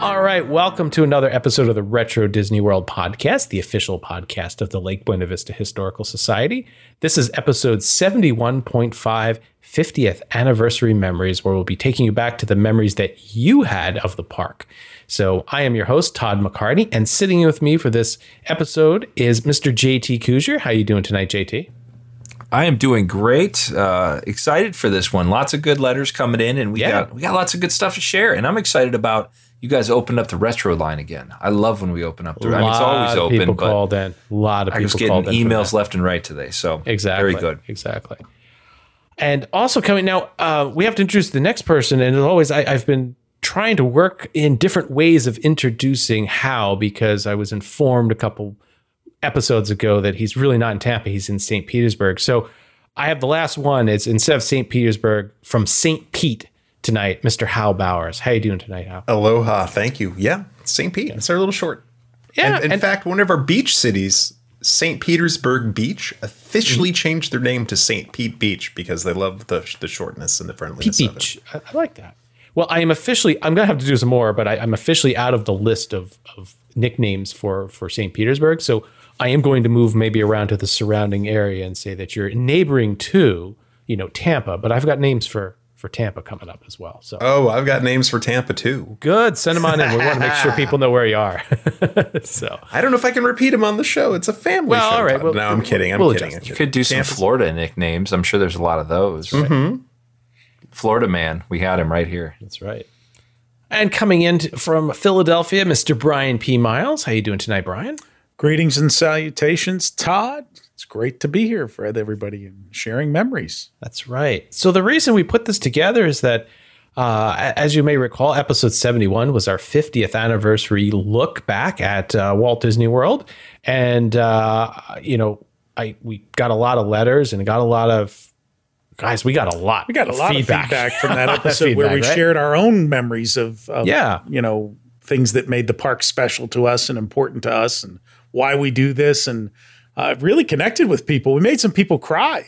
All right, welcome to another episode of the Retro Disney World podcast, the official podcast of the Lake Buena Vista Historical Society. This is episode 71.5, 50th anniversary memories, where we'll be taking you back to the memories that you had of the park. So I am your host, Todd McCartney, and sitting with me for this episode is Mr. JT Kuzier. How are you doing tonight, JT? I am doing great. Uh, excited for this one. Lots of good letters coming in, and we Yeah. got we got lots of good stuff to share. And I'm excited about you guys opened up the retro line again. I love when we open up the. I mean, it's always open, People but called in. A lot of I people was getting called in. for emails left and right today. So Exactly. very good. Exactly. And also coming now, uh, we have to introduce the next person. And as always, I, I've been trying to work in different ways of introducing how because I was informed a couple episodes ago that he's really not in Tampa. He's in St. Petersburg. So I have the last one. It's instead of St. Petersburg from St. Pete tonight, Mr. Hal Bowers. How you doing tonight, Hal? Aloha, thank you. Yeah, St. Pete. It's our little short. Yeah, And in and- fact, one of our beach cities, St. Petersburg Beach, Mm-hmm. officially changed their name to St. Pete Beach because they love the the shortness and the friendliness Pete of it. Beach. I, I like that. Well, I am officially. I'm gonna have to do some more, but I, I'm officially out of the list of of nicknames for for St. Petersburg. So I am going to move maybe around to the surrounding area and say that you're neighboring to, you know, Tampa. But I've got names for for Tampa coming up as well. So Oh, I've got names for Tampa too. good. Send them on in. We want to make sure people know where you are. so I don't know if I can repeat them on the show. It's a family Well, show. all right, Todd. well, no, I'm kidding. I'm we'll kidding. adjust. You could do some Tampa's- Florida nicknames. I'm sure there's a lot of those. Mm-hmm. Florida man, we had him right here. that's right. And coming in from Philadelphia, Mr. Brian P. Miles. How you doing tonight, Brian? Greetings and salutations, Todd. It's great to be here for everybody and sharing memories. That's right. So the reason we put this together is that, uh, as you may recall, episode seventy-one was our fiftieth anniversary look back at uh, Walt Disney World, and uh, you know, I we got a lot of letters and got a lot of guys. We got a lot. We got a lot of feedback from that A lot of episode where we right? shared our own memories of, of, Yeah. you know, things that made the park special to us and important to us and why we do this and uh, really connected with people. We made some people cry.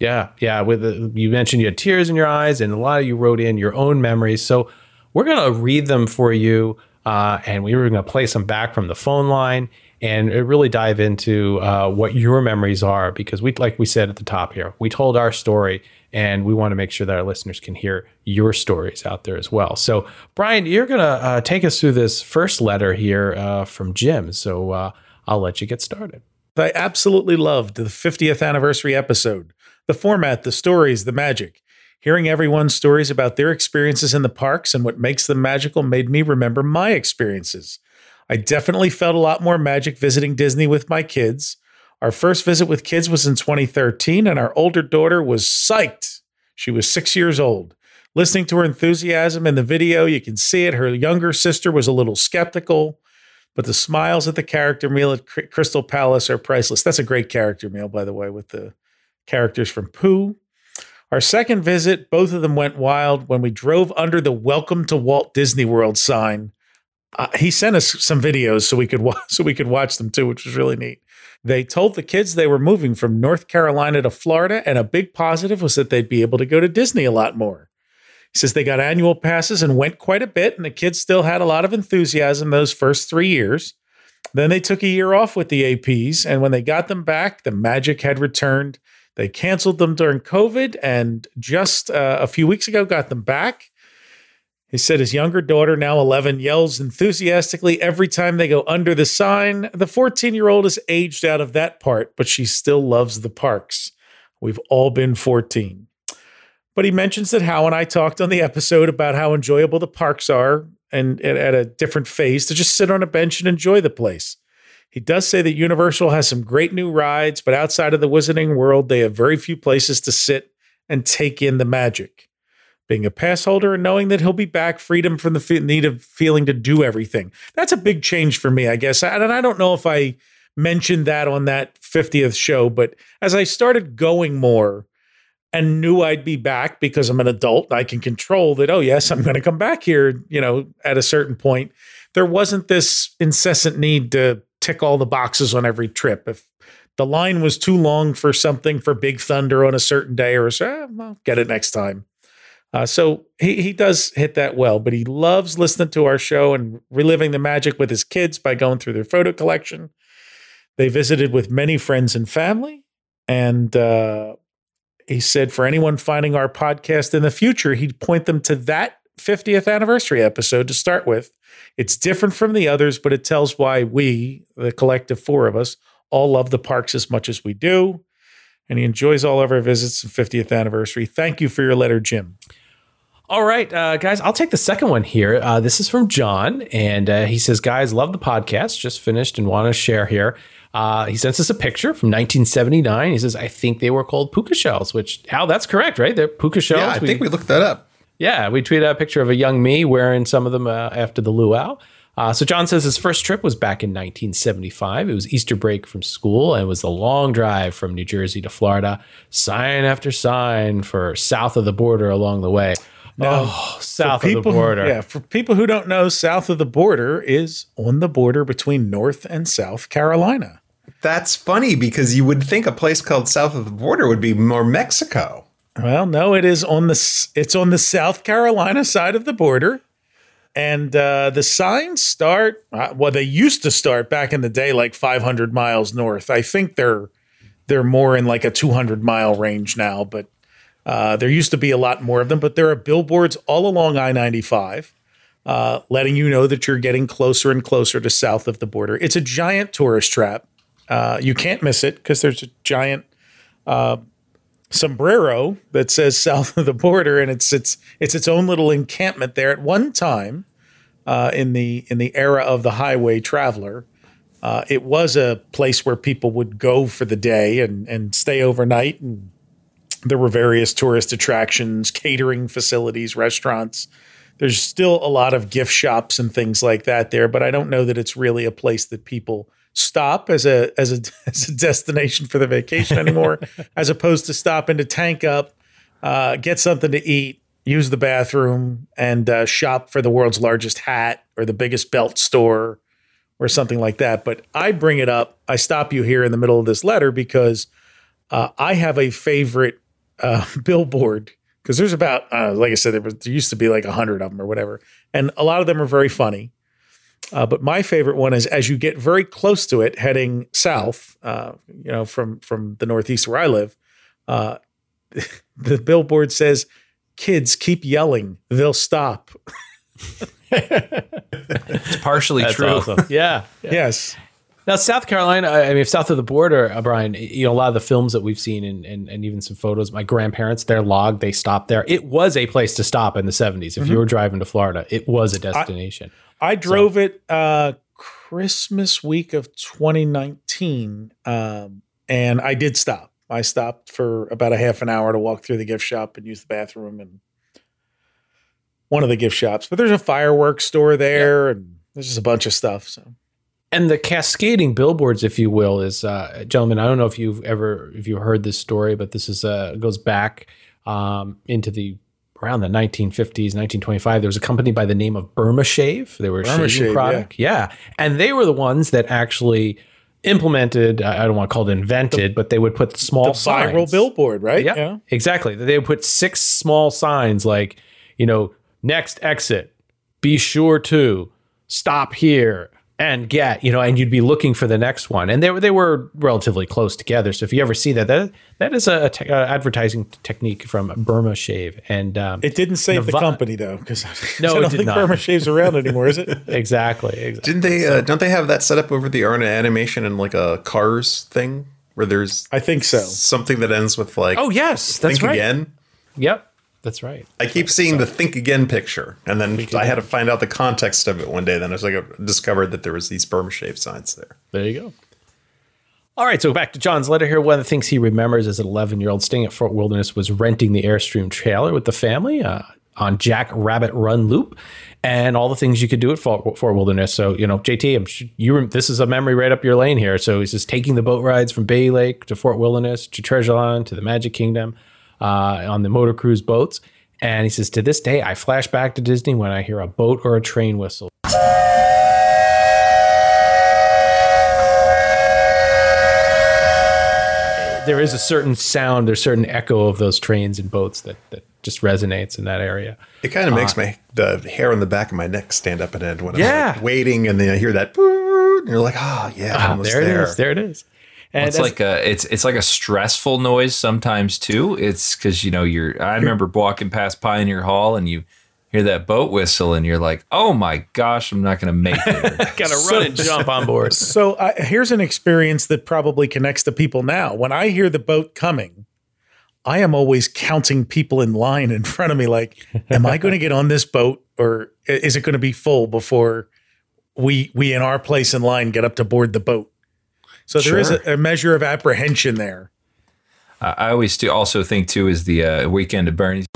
Yeah, yeah. With the, you mentioned you had tears in your eyes, and a lot of you wrote in your own memories. So we're gonna read them for you, uh, and we were gonna play some back from the phone line and really dive into uh, what your memories are because we, like we said at the top here, we told our story, and we want to make sure that our listeners can hear your stories out there as well. So Brian, you're gonna uh, take us through this first letter here uh, from Jim. So uh, I'll let you get started. I absolutely loved the 50th anniversary episode. The format, the stories, the magic. Hearing everyone's stories about their experiences in the parks and what makes them magical made me remember my experiences. I definitely felt a lot more magic visiting Disney with my kids. Our first visit with kids was in 2013, and our older daughter was psyched. She was six years old. Listening to her enthusiasm in the video, you can see it. Her younger sister was a little skeptical, but the smiles at the character meal at Crystal Palace are priceless. That's a great character meal, by the way, with the characters from Pooh. Our second visit, both of them went wild when we drove under the "Welcome to Walt Disney World" sign. Uh, he sent us some videos so we could wa- so we could watch them too, which was really neat. They told the kids they were moving from North Carolina to Florida, and a big positive was that they'd be able to go to Disney a lot more. He says they got annual passes and went quite a bit, and the kids still had a lot of enthusiasm those first three years. Then they took a year off with the APs, and when they got them back, the magic had returned. They canceled them during COVID, and just uh, a few weeks ago got them back. He said his younger daughter, now 11, yells enthusiastically every time they go under the sign. The 14 year old is aged out of that part, but she still loves the parks. We've all been 14. But he mentions that Hal and I talked on the episode about how enjoyable the parks are and, and at a different phase to just sit on a bench and enjoy the place. He does say that Universal has some great new rides, but outside of the Wizarding World, they have very few places to sit and take in the magic. Being a pass holder and knowing that he'll be back, freedom from the need of feeling to do everything. That's a big change for me, I guess. And I don't know if I mentioned that on that 50th show, but as I started going more and knew I'd be back because I'm an adult, and I can control that, oh, yes, I'm going to come back here, you know, at a certain point. There wasn't this incessant need to tick all the boxes on every trip. If the line was too long for something for Big Thunder on a certain day, or so, eh, well, get it next time. Uh, so he he does hit that well, but he loves listening to our show and reliving the magic with his kids by going through their photo collection. They visited with many friends and family, and uh, he said for anyone finding our podcast in the future, he'd point them to that 50th anniversary episode to start with. It's different from the others, but it tells why we, the collective four of us, all love the parks as much as we do. And he enjoys all of our visits and 50th anniversary. Thank you for your letter, Jim. All right, uh, guys, I'll take the second one here. Uh, this is from John, and uh, he says, Guys, love the podcast, just finished and want to share here. Uh, he sends us a picture from 1979. He says, I think they were called puka shells, which, Hal, that's correct, right? They're puka shells. Yeah, I think we looked that up. Yeah, we tweeted a picture of a young me wearing some of them uh, after the luau. Uh, so John says his first trip was back in 1975. It was Easter break from school and it was a long drive from New Jersey to Florida. Sign after sign for south of the border along the way. Oh, south of the border. Yeah, for people who don't know, south of the border is on the border between North and South Carolina. That's funny because you would think a place called south of the border would be more Mexico. Well, no, it is on the it's on the South Carolina side of the border, and uh, the signs start. Uh, well, they used to start back in the day, like 500 miles north. I think they're they're more in like a 200 mile range now, but uh, there used to be a lot more of them. But there are billboards all along I-95. Uh, letting you know that you're getting closer and closer to south of the border. It's a giant tourist trap. Uh, you can't miss it because there's a giant sombrero that says south of the border and it's it's it's its own little encampment there at one time uh, in the in the era of the highway traveler uh, it was a place where people would go for the day and and stay overnight and there were various tourist attractions catering facilities restaurants there's still a lot of gift shops and things like that there but i don't know that it's really a place that people stop as a as a as a destination for the vacation anymore, as opposed to stopping to tank up, uh, get something to eat, use the bathroom, and uh, shop for the world's largest hat or the biggest belt store or something like that. But I bring it up. I stop you here in the middle of this letter because uh, I have a favorite uh, billboard because there's about, uh, like I said, there, was, there used to be like a hundred of them or whatever, and a lot of them are very funny. Uh, but my favorite one is as you get very close to it, heading south, uh, you know, from from the northeast where I live, uh, the billboard says, "Kids keep yelling, they'll stop." It's partially That's true. awesome. Yeah. Yes, Now, South Carolina, I I mean, south of the border, uh, Brian, you know, a lot of the films that we've seen and, and, and even some photos, my grandparents, their log, they stopped there. It was a place to stop in the 70s. If you were driving to Florida, it was a destination. I drove it uh, Christmas week of 2019, um, and I did stop. I stopped for about a half an hour to walk through the gift shop and use the bathroom and one of the gift shops. But there's a fireworks store there, and there's just a bunch of stuff. So and the cascading billboards, if you will, is uh, gentlemen. I don't know if you've ever if you heard this story, but this is uh, goes back um, into the around the 1950s, 1925. There was a company by the name of Burma Shave. They were a Burma shaving Shave, product, yeah. and they were the ones that actually implemented. I don't want to call it invented, but they would put small the viral billboard, right? Yeah, exactly. They would put six small signs like, you know, next exit, be sure to stop here and get, you know, and you'd be looking for the next one. And they were they were relatively close together. So if you ever see that, that that is a, te- uh, advertising technique from Burma Shave. And um, It didn't save the company though, because No, I it don't did think not. Burma Shave's around anymore, is it? exactly, exactly. Didn't they? Uh, don't they have that set up over the Art of Animation and like a Cars thing where there's I think so. something that ends with like Oh yes, that's think right. again? Yep. That's right. I keep seeing the think again picture, and then I had to find out the context of it one day. Then I was like, I discovered that there was these Burma Shave signs there. There you go. All right, so back to John's letter here. One of the things he remembers as an 11 year old staying at Fort Wilderness was renting the Airstream trailer with the family uh, on Jack Rabbit Run Loop and all the things you could do at Fort, Fort Wilderness. So, you know, JT, you rem- this is a memory right up your lane here. So he's just taking the boat rides from Bay Lake to Fort Wilderness to Treasure Island to the Magic Kingdom uh, on the motor cruise boats. And he says, to this day, I flash back to Disney when I hear a boat or a train whistle. there is a certain sound, there's a certain echo of those trains and boats that, that just resonates in that area. It kind of makes my the hair on the back of my neck stand up and end when Yeah. I'm like waiting, and then I hear that, and you're like, oh yeah, Ah, almost there, there. it is. There it is. And it's like a it's it's like a stressful noise sometimes too. It's because you know you're. I remember walking past Pioneer Hall and you hear that boat whistle and you're like, oh my gosh, I'm not going to make it. gotta run and jump on board. So uh, here's an experience that probably connects to people now. When I hear the boat coming, I am always counting people in line in front of me. Like, am I going to get on this boat, or is it going to be full before we we in our place in line get up to board the boat? So there is Sure. a, a measure of apprehension there. I I always do also think too is the uh, weekend at Bernie's.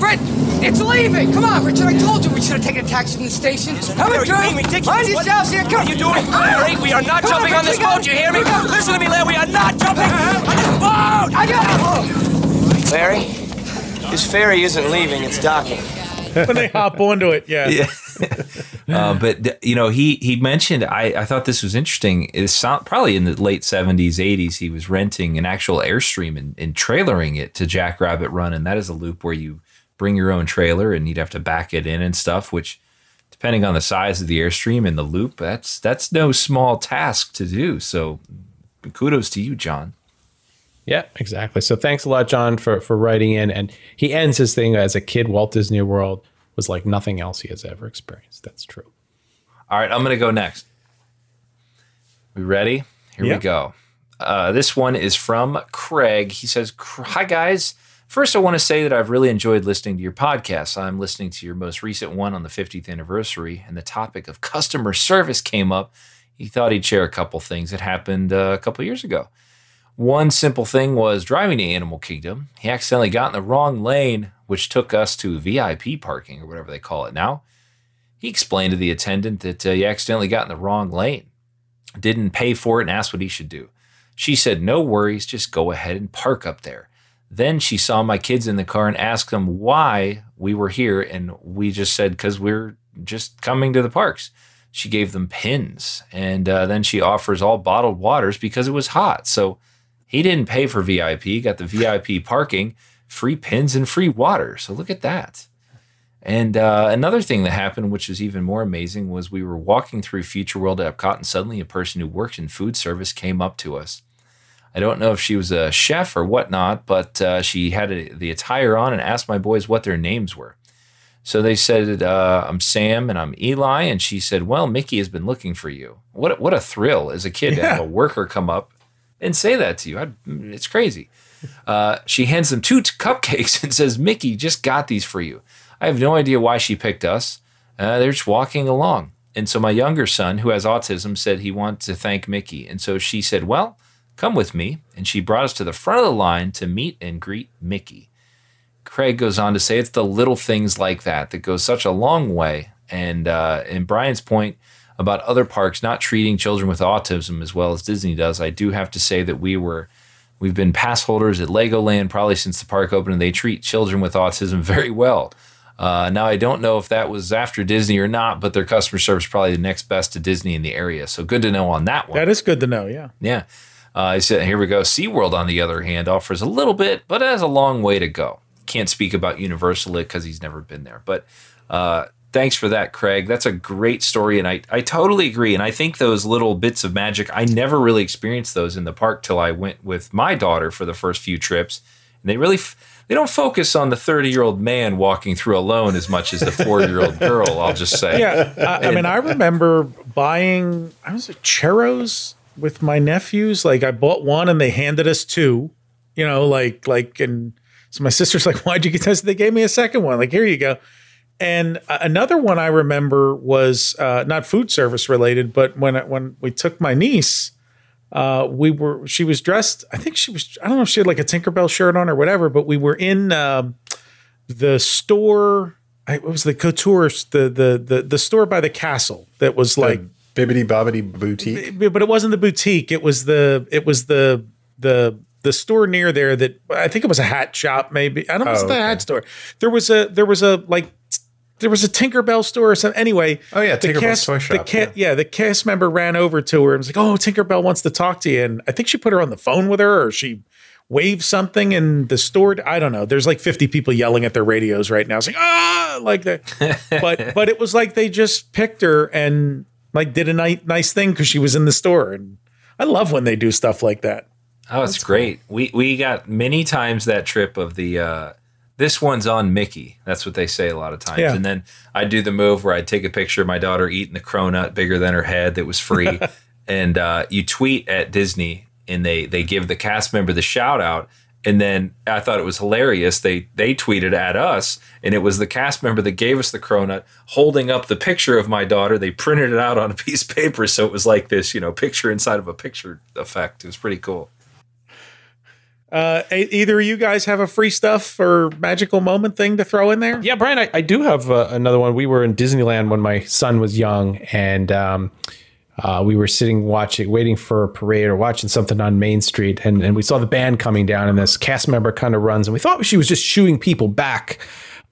Brett, it's leaving. Come on, Richard. I told you we should have taken a taxi from the station. Come on, Are you being ridiculous? Mind yourselves here. Come What are you doing? Larry, we are not Come jumping on this boat, you hear me? Listen to me, Larry, we are not jumping on this boat! I got it. Larry, this ferry isn't leaving, it's docking. When they hop onto it, yeah. Yeah. Uh, but you know, he he mentioned I, I thought this was interesting. It's probably in the late seventies, eighties. He was renting an actual airstream and, and trailering it to Jackrabbit Run, and that is a loop where you bring your own trailer and you'd have to back it in and stuff. Which, depending on the size of the airstream and the loop, that's that's no small task to do. So, kudos to you, John. Yeah, exactly. So thanks a lot, John, for for writing in. And he ends his thing as a kid. Walt Disney World was like nothing else he has ever experienced. That's true. All right, I'm going to go next. We ready? Here Yeah. we go. Uh, this one is from Craig. He says, Hi, guys. First, I want to say that I've really enjoyed listening to your podcast. I'm listening to your most recent one on the 50th anniversary, and the topic of customer service came up. He thought he'd share a couple things that happened uh, a couple years ago. One simple thing was driving to Animal Kingdom. He accidentally got in the wrong lane, which took us to VIP parking or whatever they call it now. He explained to the attendant that uh, he accidentally got in the wrong lane, didn't pay for it, and asked what he should do. She said, No worries, just go ahead and park up there. Then she saw my kids in the car and asked them why we were here. And we just said, Because we're just coming to the parks. She gave them pins. And uh, then she offers all bottled waters because it was hot. So he didn't pay for VIP, got the VIP parking, free pins, and free water. So look at that. And uh, another thing that happened, which was even more amazing, was we were walking through Future World at Epcot, and suddenly a person who worked in food service came up to us. I don't know if she was a chef or whatnot, but uh, she had a, the attire on and asked my boys what their names were. So they said, uh, "I'm Sam and I'm Eli," and she said, "Well, Mickey has been looking for you." What what a thrill as a kid to have a worker come up and say that to you. I, it's crazy. Uh, she hands them two t- cupcakes and says, "Mickey just got these for you." I have no idea why she picked us. Uh, they're just walking along. And so my younger son, who has autism, said he wants to thank Mickey. And so she said, Well, come with me. And she brought us to the front of the line to meet and greet Mickey. Craig goes on to say it's the little things like that that go such a long way. And uh, and Brian's point about other parks not treating children with autism as well as Disney does, I do have to say that we were we've been pass holders at Legoland probably since the park opened, and they treat children with autism very well. Uh, now I don't know if that was after Disney or not, but their customer service is probably the next best to Disney in the area. So good to know on that one. That is good to know. Yeah. Yeah. Uh, I said, here we go. SeaWorld, on the other hand, offers a little bit, but has a long way to go. Can't speak about Universal because he's never been there. But uh, thanks for that, Craig. That's a great story. And I, I totally agree. And I think those little bits of magic, I never really experienced those in the park till I went with my daughter for the first few trips. And they really, f- they don't focus on the 30 year old man walking through alone as much as the four year old girl, I'll just say. Yeah. I, I mean, I remember buying, I was at Cheros with my nephews. Like, I bought one and they handed us two you know, like like and so my sister's like, "Why'd you get this?" They gave me a second one. Like, here you go. And another one I remember was uh, not food service related, but when when we took my niece, uh, we were she was dressed. I think she was. I don't know if she had like a Tinkerbell shirt on or whatever. But we were in um the store. I- It was the couture, the the the the store by the castle that was like Like Bibbidi Bobbidi Boutique. but it wasn't the boutique. It was the it was the the the store near there that I think it was a hat shop. Maybe I don't know. It was Oh, the okay. hat store. There was a there was a like there was a Tinkerbell store or something. Anyway, Oh, yeah, the Tinkerbell's cast, toy the shop, ca- yeah. the cast member ran over to her and was like, "Oh, Tinkerbell wants to talk to you." And I think she put her on the phone with her, or she waved something in the store. I don't know. There's like 50 people yelling at their radios right now, it's like ah, like that. but but it was like they just picked her and like did a nice nice thing because she was in the store. And I love when they do stuff like that. Oh, it's great. We we got many times that trip of the uh this one's on Mickey. That's what they say a lot of times. Yeah. And then I do the move where I take a picture of my daughter eating the cronut bigger than her head that was free. and uh, you tweet at Disney and they they give the cast member the shout out. And then I thought it was hilarious. They they tweeted at us, and it was the cast member that gave us the cronut holding up the picture of my daughter. They printed it out on a piece of paper, so it was like this, you know, picture inside of a picture effect. It was pretty cool. Uh, either you guys have a free stuff or magical moment thing to throw in there? Yeah, Brian, I, I do have uh, another one. We were in Disneyland when my son was young, and um, uh, we were sitting watching, waiting for a parade or watching something on Main Street, and, and we saw the band coming down, and this cast member kind of runs, and we thought she was just shooing people back,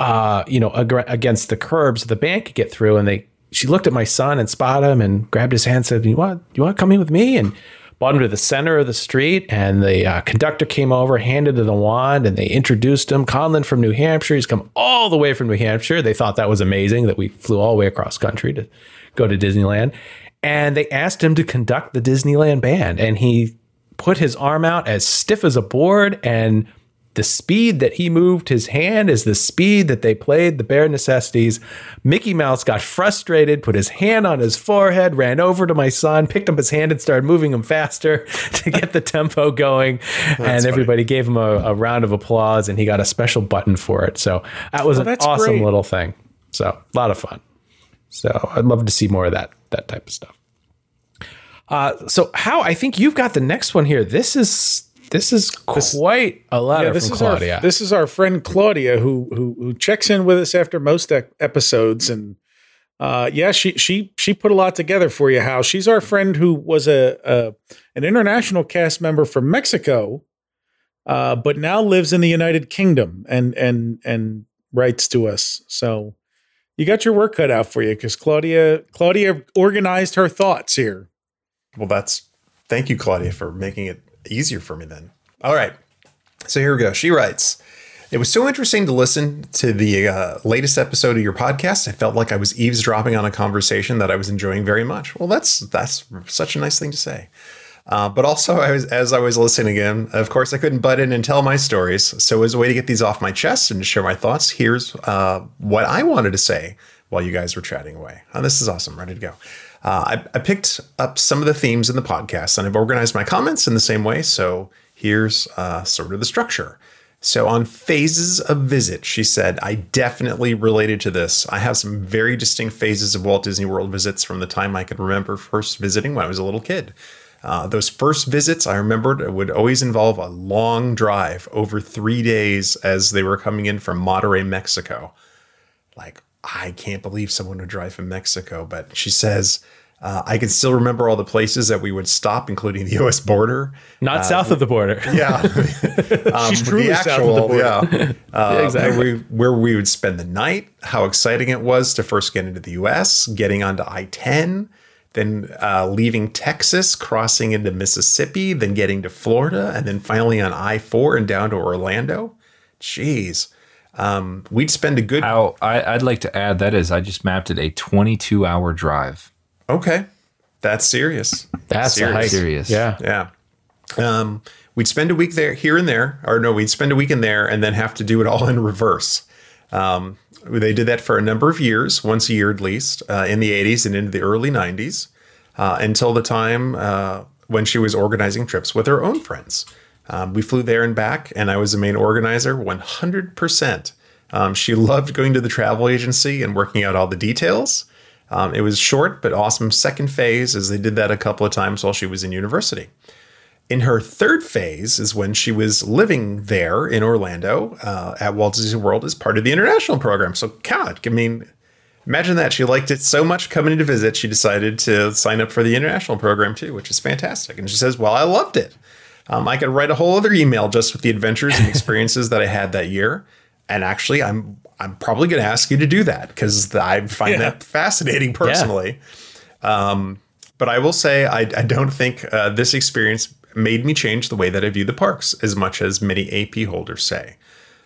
uh, you know, ag- against the curb so the band could get through, and they she looked at my son and spotted him and grabbed his hand, and said, "You want you want to come in with me?" and brought him to the center of the street, and the uh, conductor came over, handed him the wand, and they introduced him. Conlon from New Hampshire. He's come all the way from New Hampshire. They thought that was amazing that we flew all the way across country to go to Disneyland. And they asked him to conduct the Disneyland band, and he put his arm out as stiff as a board and the speed that he moved his hand is the speed that they played the bare necessities. Mickey Mouse got frustrated, put his hand on his forehead, ran over to my son, picked up his hand and started moving him faster to get the tempo going. and everybody gave him a, a round of applause and he got a special button for it. So that was an awesome great. little thing. So a lot of fun. So I'd love to see more of that that type of stuff. Uh, so how I think you've got the next one here. This is this is quite a letter Yeah, this from is Claudia. our this is our friend Claudia who who who checks in with us after most ec- episodes and uh yeah she she she put a lot together for you Hal. She's our friend who was a, a an international cast member from Mexico uh but now lives in the United Kingdom and and and writes to us. So you got your work cut out for you cuz Claudia Claudia organized her thoughts here. Well, that's thank you, Claudia, for making it easier for me then. All right. So here we go. She writes, it was so interesting to listen to the uh, latest episode of your podcast. I felt like I was eavesdropping on a conversation that I was enjoying very much. Well, that's that's such a nice thing to say. Uh, but also, I was, as I was listening again, of course, I couldn't butt in and tell my stories. So, as a way to get these off my chest and to share my thoughts, here's uh, what I wanted to say while you guys were chatting away. Oh, this is awesome. Ready to go. Uh, I, I picked up some of the themes in the podcast and I've organized my comments in the same way. So, here's uh, sort of the structure. So, on phases of visit, she said, I definitely related to this. I have some very distinct phases of Walt Disney World visits from the time I can remember first visiting when I was a little kid. Uh, those first visits, I remembered, would always involve a long drive over three days as they were coming in from Monterrey, Mexico. Like, I can't believe someone would drive from Mexico. But she says, uh, I can still remember all the places that we would stop, including the U.S. border. Not south of the border. Yeah, um, She's truly the south of the border. yeah, uh, exactly. Where we, where we would spend the night. How exciting it was to first get into the U.S., getting onto I-10, then uh, leaving Texas, crossing into Mississippi, then getting to Florida, and then finally on I-4 and down to Orlando. Jeez, um, we'd spend a good. How I, I'd like to add that is I just mapped it a 22 hour drive. Okay, that's serious. That's serious. Serious. Yeah. Yeah. Um, we'd spend a week there, here and there, or no, we'd spend a week in there and then have to do it all in reverse. Um, they did that for a number of years, once a year at least, uh, in the 80s and into the early 90s, uh, until the time uh, when she was organizing trips with her own friends. Um, we flew there and back, and I was the main organizer 100%. Um, she loved going to the travel agency and working out all the details. Um, it was short but awesome second phase, as they did that a couple of times while she was in university. In her third phase is when she was living there in Orlando uh, at Walt Disney World as part of the international program. So, God, I mean, imagine that. She liked it so much coming to visit, she decided to sign up for the international program too, which is fantastic. And she says, Well, I loved it. Um, I could write a whole other email just with the adventures and experiences that I had that year. And actually, I'm I'm probably going to ask you to do that because I find Yeah. that fascinating personally. Um, but I will say I, I don't think uh, this experience made me change the way that I view the parks as much as many AP holders say.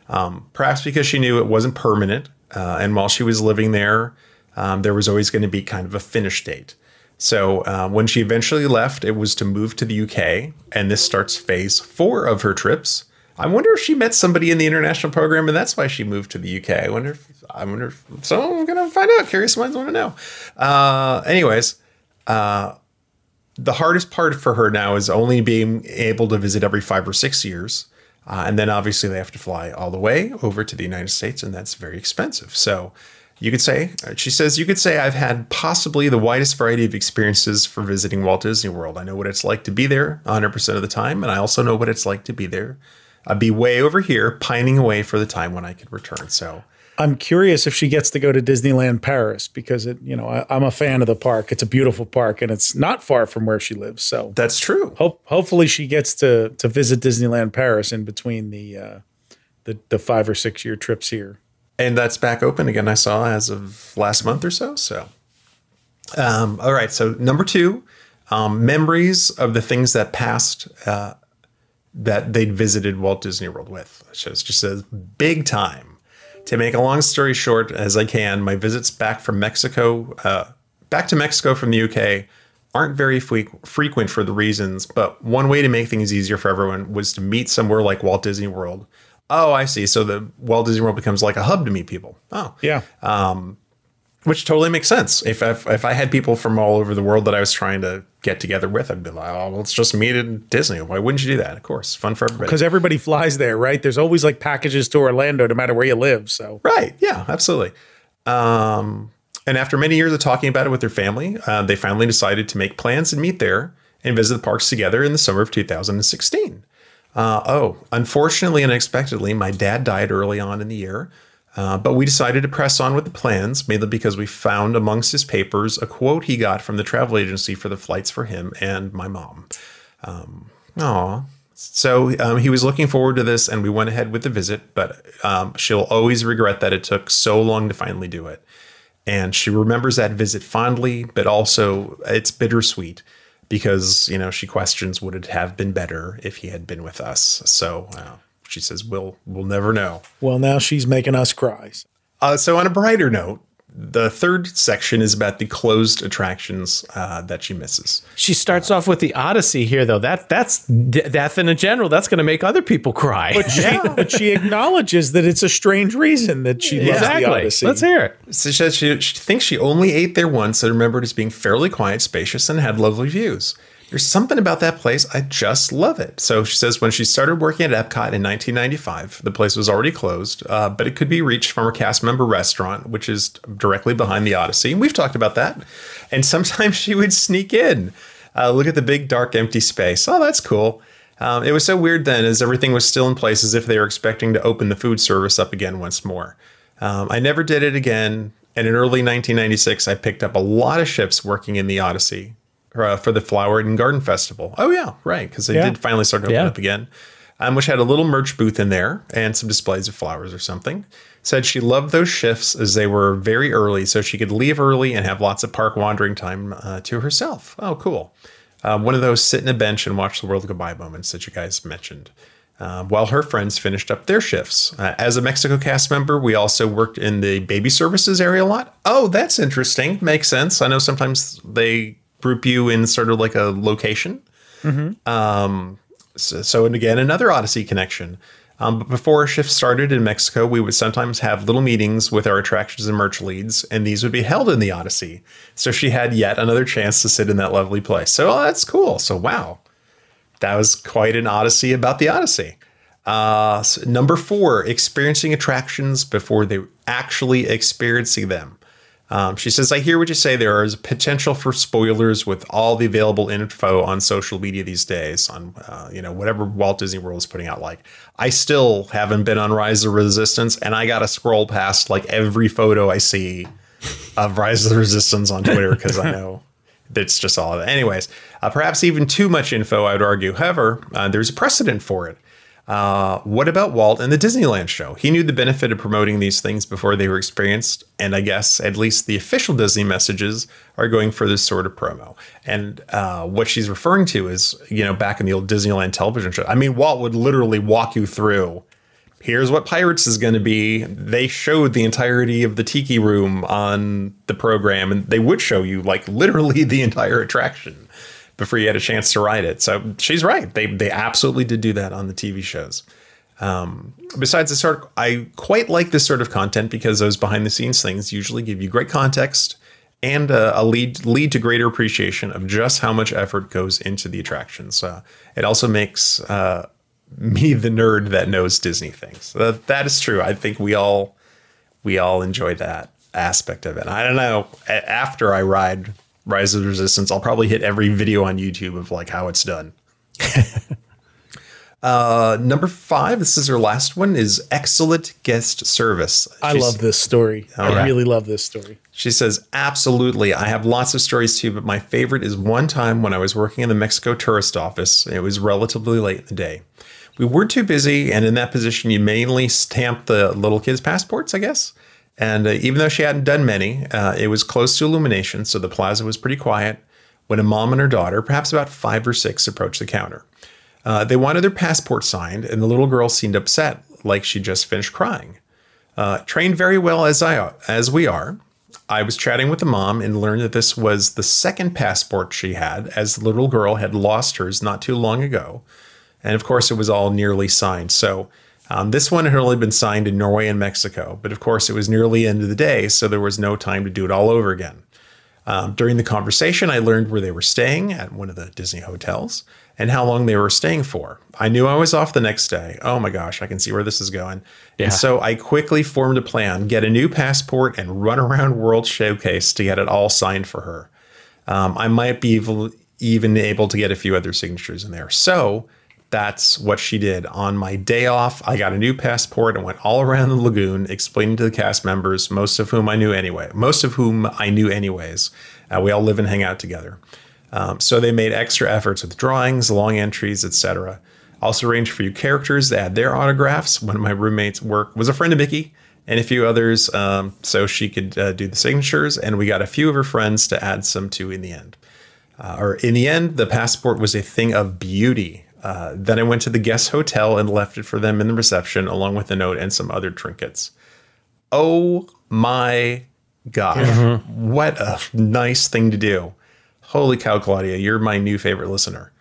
Um, perhaps because she knew it wasn't permanent, uh, and while she was living there, um, there was always going to be kind of a finish date. So uh, when she eventually left, it was to move to the UK, and this starts phase four of her trips. I wonder if she met somebody in the international program, and that's why she moved to the UK. I wonder. If, I wonder. If, so I'm gonna find out. Curious minds want to know. Uh, anyways, uh, the hardest part for her now is only being able to visit every five or six years. Uh, and then obviously they have to fly all the way over to the United States, and that's very expensive. So you could say, uh, she says, you could say I've had possibly the widest variety of experiences for visiting Walt Disney World. I know what it's like to be there 100% of the time, and I also know what it's like to be there, I'd be way over here, pining away for the time when I could return. So I'm curious if she gets to go to Disneyland Paris because it, you know, I, I'm a fan of the park. It's a beautiful park and it's not far from where she lives. So that's true. Hope hopefully she gets to to visit Disneyland Paris in between the uh, the the five or six year trips here. And that's back open again. I saw as of last month or so. So, um, all right. So number two, um, memories of the things that passed uh, that they'd visited Walt Disney World with. So it just says big time. To make a long story short, as I can, my visits back from Mexico, uh, back to Mexico from the UK, aren't very fre- frequent for the reasons. But one way to make things easier for everyone was to meet somewhere like Walt Disney World. Oh, I see. So the Walt Disney World becomes like a hub to meet people. Oh, Yeah. um, which totally makes sense. If, if if I had people from all over the world that I was trying to get together with, I'd be like, oh, let's just meet in Disney. Why wouldn't you do that? Of course, fun for everybody. Because everybody flies there, right? There's always like packages to Orlando, no matter where you live. So Right. Yeah, absolutely. Um, and after many years of talking about it with their family, uh, they finally decided to make plans and meet there and visit the parks together in the summer of 2016. Uh, oh, unfortunately unexpectedly, my dad died early on in the year. Uh, but we decided to press on with the plans, mainly because we found amongst his papers a quote he got from the travel agency for the flights for him and my mom. Um. So um, he was looking forward to this, and we went ahead with the visit. But um, she'll always regret that it took so long to finally do it. And she remembers that visit fondly, but also it's bittersweet because you know she questions would it have been better if he had been with us. So uh, she says we'll we'll never know. well, now she's making us cry. Uh, so on a brighter note, the third section is about the closed attractions uh, that she misses. She starts off with the Odyssey here, though. That that's d- death in a general. That's going to make other people cry. But she, but she acknowledges that it's a strange reason that she loves the Odyssey. Let's hear it. So she says she, she thinks she only ate there once and remembered as being fairly quiet, spacious, and had lovely views. There's something about that place. I just love it. So she says when she started working at Epcot in 1995, the place was already closed, uh, but it could be reached from her cast member restaurant, which is directly behind the Odyssey. We've talked about that. And sometimes she would sneak in, uh, look at the big, dark, empty space. Oh, that's cool. Um, it was so weird then, as everything was still in place, as if they were expecting to open the food service up again once more. Um, I never did it again. And in early 1996, I picked up a lot of ships working in the Odyssey uh, for the Flower and Garden Festival. Oh, yeah, right. Because they Yeah. did finally start to open Yeah. up again, um, which had a little merch booth in there and some displays of flowers or something. Said she loved those shifts as they were very early, so she could leave early and have lots of park wandering time uh, to herself. Oh, cool. Uh, one of those sit in a bench and watch the world go by moments that you guys mentioned. Uh, while her friends finished up their shifts. Uh, as a Mexico cast member, we also worked in the baby services area a lot. Oh, that's interesting. Makes sense. I know sometimes they group you in sort of like a location. Um, so, so, and again, another Odyssey connection. Um, but before our shift started in Mexico, we would sometimes have little meetings with our attractions and merch leads, and these would be held in the Odyssey. So she had yet another chance to sit in that lovely place. So oh, that's cool. So wow. that was quite an odyssey about the Odyssey. Uh, s- number four, experiencing attractions before they actually experiencing them. Um, she says, I hear what you say. There is potential for spoilers with all the available info on social media these days, on uh, you know whatever Walt Disney World is putting out. Like, I still haven't been on Rise of Resistance, and I got to scroll past like every photo I see of Rise of the Resistance on Twitter because I know that's just all of it. Anyways, uh, perhaps even too much info, I would argue. However, uh, there's a precedent for it. Uh, what about Walt and the Disneyland show? He knew the benefit of promoting these things before they were experienced, and I guess at least the official Disney messages are going for this sort of promo. And uh, what she's referring to is, you know, back in the old Disneyland television show. I mean, Walt would literally walk you through. Here's what Pirates is going to be. They showed the entirety of the Tiki Room on the program, and they would show you like literally the entire attraction before you had a chance to ride it. So she's right. They they absolutely did do that on the TV shows. Um, besides this sort, I quite like this sort of content because those behind the scenes things usually give you great context and a lead lead to greater appreciation of just how much effort goes into the attractions. Uh, it also makes uh, me the nerd that knows Disney things. Uh, that is true. I think we all we all enjoy that aspect of it. I don't know. After I ride Rise of the Resistance, I'll probably hit every video on YouTube of like how it's done. uh, number five, this is her last one, is excellent guest service. I love this story. I right. really love this story. She says, Absolutely. I have lots of stories too, but my favorite is one time when I was working in the Mexico tourist office. It was relatively late in the day. We were too busy, and in that position, you mainly stamp the little kids' passports, I guess. And uh, even though she hadn't done many, uh, it was close to illumination, so the plaza was pretty quiet when a mom and her daughter, perhaps about five or six, approached the counter. Uh, they wanted their passport signed, and the little girl seemed upset, like she just finished crying. Uh, trained very well as I as we are, I was chatting with the mom and learned that this was the second passport she had, as the little girl had lost hers not too long ago. And of course, it was all nearly signed. So um, this one had only been signed in Norway and Mexico, but of course, it was nearly end of the day, so there was no time to do it all over again. Um, during the conversation, I learned where they were staying at one of the Disney hotels and how long they were staying for. I knew I was off the next day. Oh my gosh, I can see where this is going. And so I quickly formed a plan, get a new passport, and run around World Showcase to get it all signed for her. Um, I might be even able to get a few other signatures in there. So that's what she did. On my day off, I got a new passport and went all around the lagoon explaining to the cast members, most of whom I knew anyway, most of whom I knew anyways. Uh, we all live and hang out together. Um, so they made extra efforts with drawings, long entries, etc. Also arranged for you characters to add their autographs. One of my roommates' work was a friend of Mickey and a few others, um, so she could uh, do the signatures. And we got a few of her friends to add some to in the end. Uh, or in the end, the passport was a thing of beauty. Uh, then I went to the guest hotel and left it for them in the reception, along with a note and some other trinkets. Oh my gosh, what a nice thing to do! Holy cow, Claudia, you're my new favorite listener.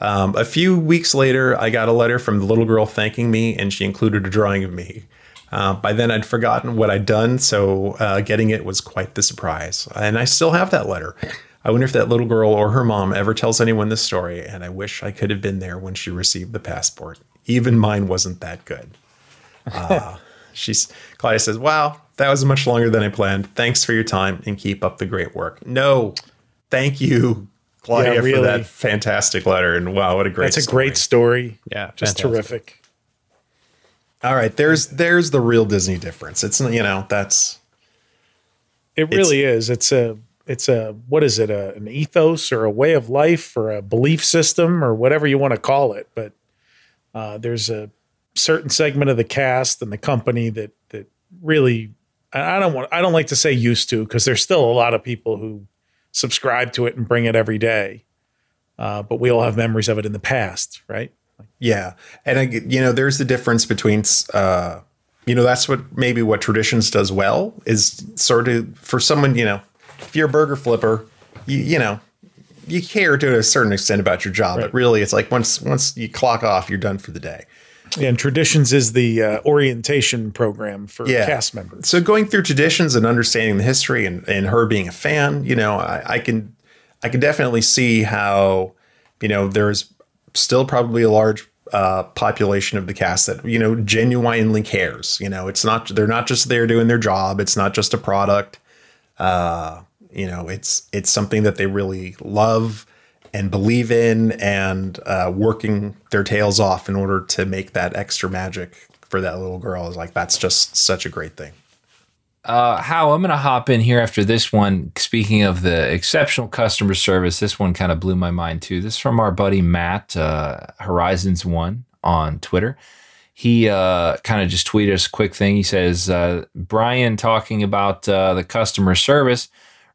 Um, a few weeks later, I got a letter from the little girl thanking me, and she included a drawing of me. Uh, by then, I'd forgotten what I'd done, so uh, getting it was quite the surprise. And I still have that letter. I wonder if that little girl or her mom ever tells anyone this story, and I wish I could have been there when she received the passport. Even mine wasn't that good. Uh, she's Claudia says, "Wow, that was much longer than I planned. Thanks for your time and keep up the great work." No, thank you, Claudia, Yeah, for that fantastic letter. And wow, what a great! That's a great story. Yeah, Just fantastic. terrific. All right, there's there's the real Disney difference. It's you know that's It really is. It's a it's a what is it? A, an ethos or a way of life or a belief system or whatever you want to call it. But uh, there's a certain segment of the cast and the company that that really I don't want I don't like to say used to because there's still a lot of people who subscribe to it and bring it every day. Uh, but we all have memories of it in the past, right? Yeah, and I, you know, there's the difference between, uh, you know, that's what maybe what traditions does well is sort of for someone, you know, if you're a burger flipper, you, you know, you care to a certain extent about your job, but really, it's like once once you clock off, you're done for the day. And traditions is the uh, orientation program for Yeah. cast members. So going through traditions and understanding the history and, and her being a fan, you know, I, I can I can definitely see how, you know, there's still probably a large uh, population of the cast that you know genuinely cares. You know, it's not they're not just there doing their job. It's not just a product. Uh, you know, it's it's something that they really love and believe in, and uh, working their tails off in order to make that extra magic for that little girl is like that's just such a great thing. Uh, Hal I'm going to hop in here after this one. Speaking of the exceptional customer service, this one kind of blew my mind too. This is from our buddy Matt uh, Horizons One on Twitter. He uh, kind of just tweeted us a quick thing. He says uh, Brian talking about uh, the customer service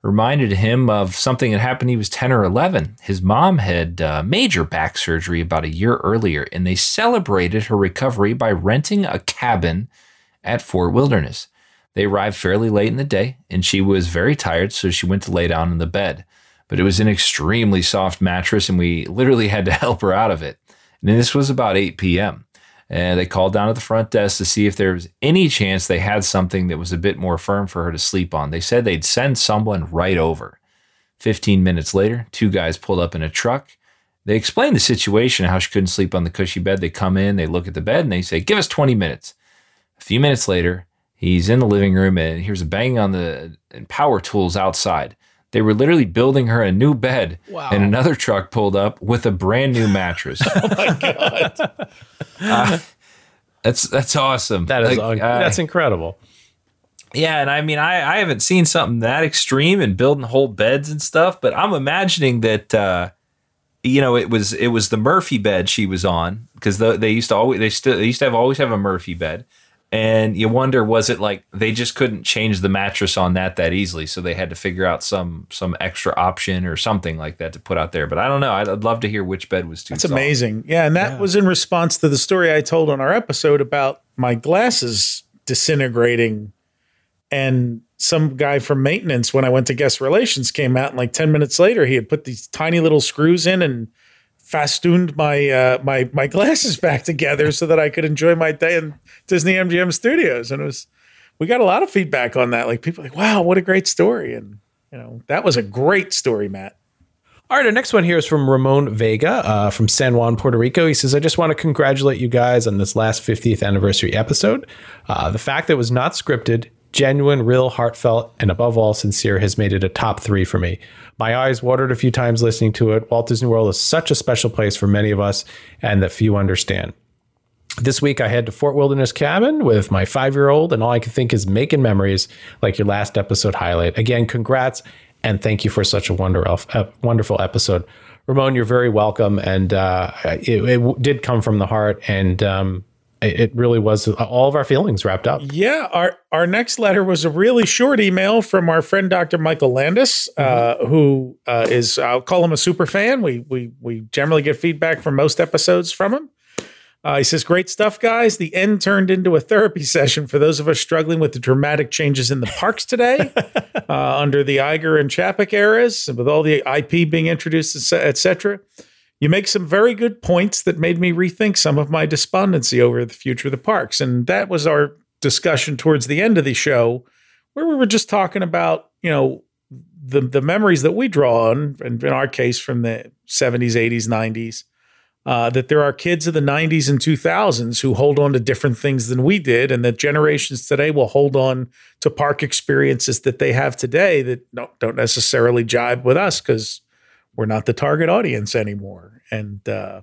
reminded him of something that happened. He was 10 or 11. His mom had uh, major back surgery about a year earlier, and they celebrated her recovery by renting a cabin at Fort Wilderness. They arrived fairly late in the day, and she was very tired, so she went to lay down in the bed. But it was an extremely soft mattress, and we literally had to help her out of it. And this was about 8 p.m. And they called down at the front desk to see if there was any chance they had something that was a bit more firm for her to sleep on. They said they'd send someone right over. 15 minutes later, two guys pulled up in a truck. They explained the situation, how she couldn't sleep on the cushy bed. They come in, they look at the bed, and they say, Give us 20 minutes. A few minutes later, he's in the living room and hears a banging on the power tools outside. They were literally building her a new bed, Wow. and another truck pulled up with a brand new mattress. Oh my god. Uh, that's that's awesome. That is Like, un- uh, that's incredible. yeah, and I mean, I, I haven't seen something that extreme in building whole beds and stuff, but I'm imagining that uh, you know it was it was the Murphy bed she was on because the, they used to always they still they used to have always have a Murphy bed, and you wonder was it like they just couldn't change the mattress on that that easily, so they had to figure out some some extra option or something like that to put out there. But I don't know. I'd, I'd love to hear which bed was too. That's soft. amazing. Yeah, and that was in response to the story I told on our episode about my glasses disintegrating. And some guy from maintenance, when I went to guest relations, came out and like 10 minutes later, he had put these tiny little screws in and festooned my uh, my my glasses back together so that I could enjoy my day in Disney MGM studios. And it was we got a lot of feedback on that. Like people like, wow, what a great story. And you know, that was a great story, Matt. All right, our next one here is from Ramon Vega uh, from San Juan, Puerto Rico. He says, I just want to congratulate you guys on this last 50th anniversary episode. Uh, the fact that it was not scripted, genuine, real, heartfelt, and above all, sincere has made it a top three for me. My eyes watered a few times listening to it. Walt Disney World is such a special place for many of us and that few understand. This week, I head to Fort Wilderness Cabin with my five year old, and all I can think is making memories like your last episode highlight. Again, congrats and thank you for such a uh, wonderful episode. Ramon, you're very welcome. And uh, it, it did come from the heart, and um, it, really was all of our feelings wrapped up. Yeah, our our next letter was a really short email from our friend Dr. Michael Landis, uh, who uh, is I'll call him a super fan. We we we generally get feedback from most episodes from him. Uh, he says, "Great stuff, guys. The end turned into a therapy session for those of us struggling with the dramatic changes in the parks today, uh, under the Iger and Chapek eras, and with all the IP being introduced, etc." You make some very good points that made me rethink some of my despondency over the future of the parks. And that was our discussion towards the end of the show, where we were just talking about, you know, the, the memories that we draw on, and in our case from the 70s, 80s, 90s, uh, that there are kids of the 90s and 2000s who hold on to different things than we did, and that generations today will hold on to park experiences that they have today that don't, don't necessarily jibe with us because we're not the target audience anymore. And uh,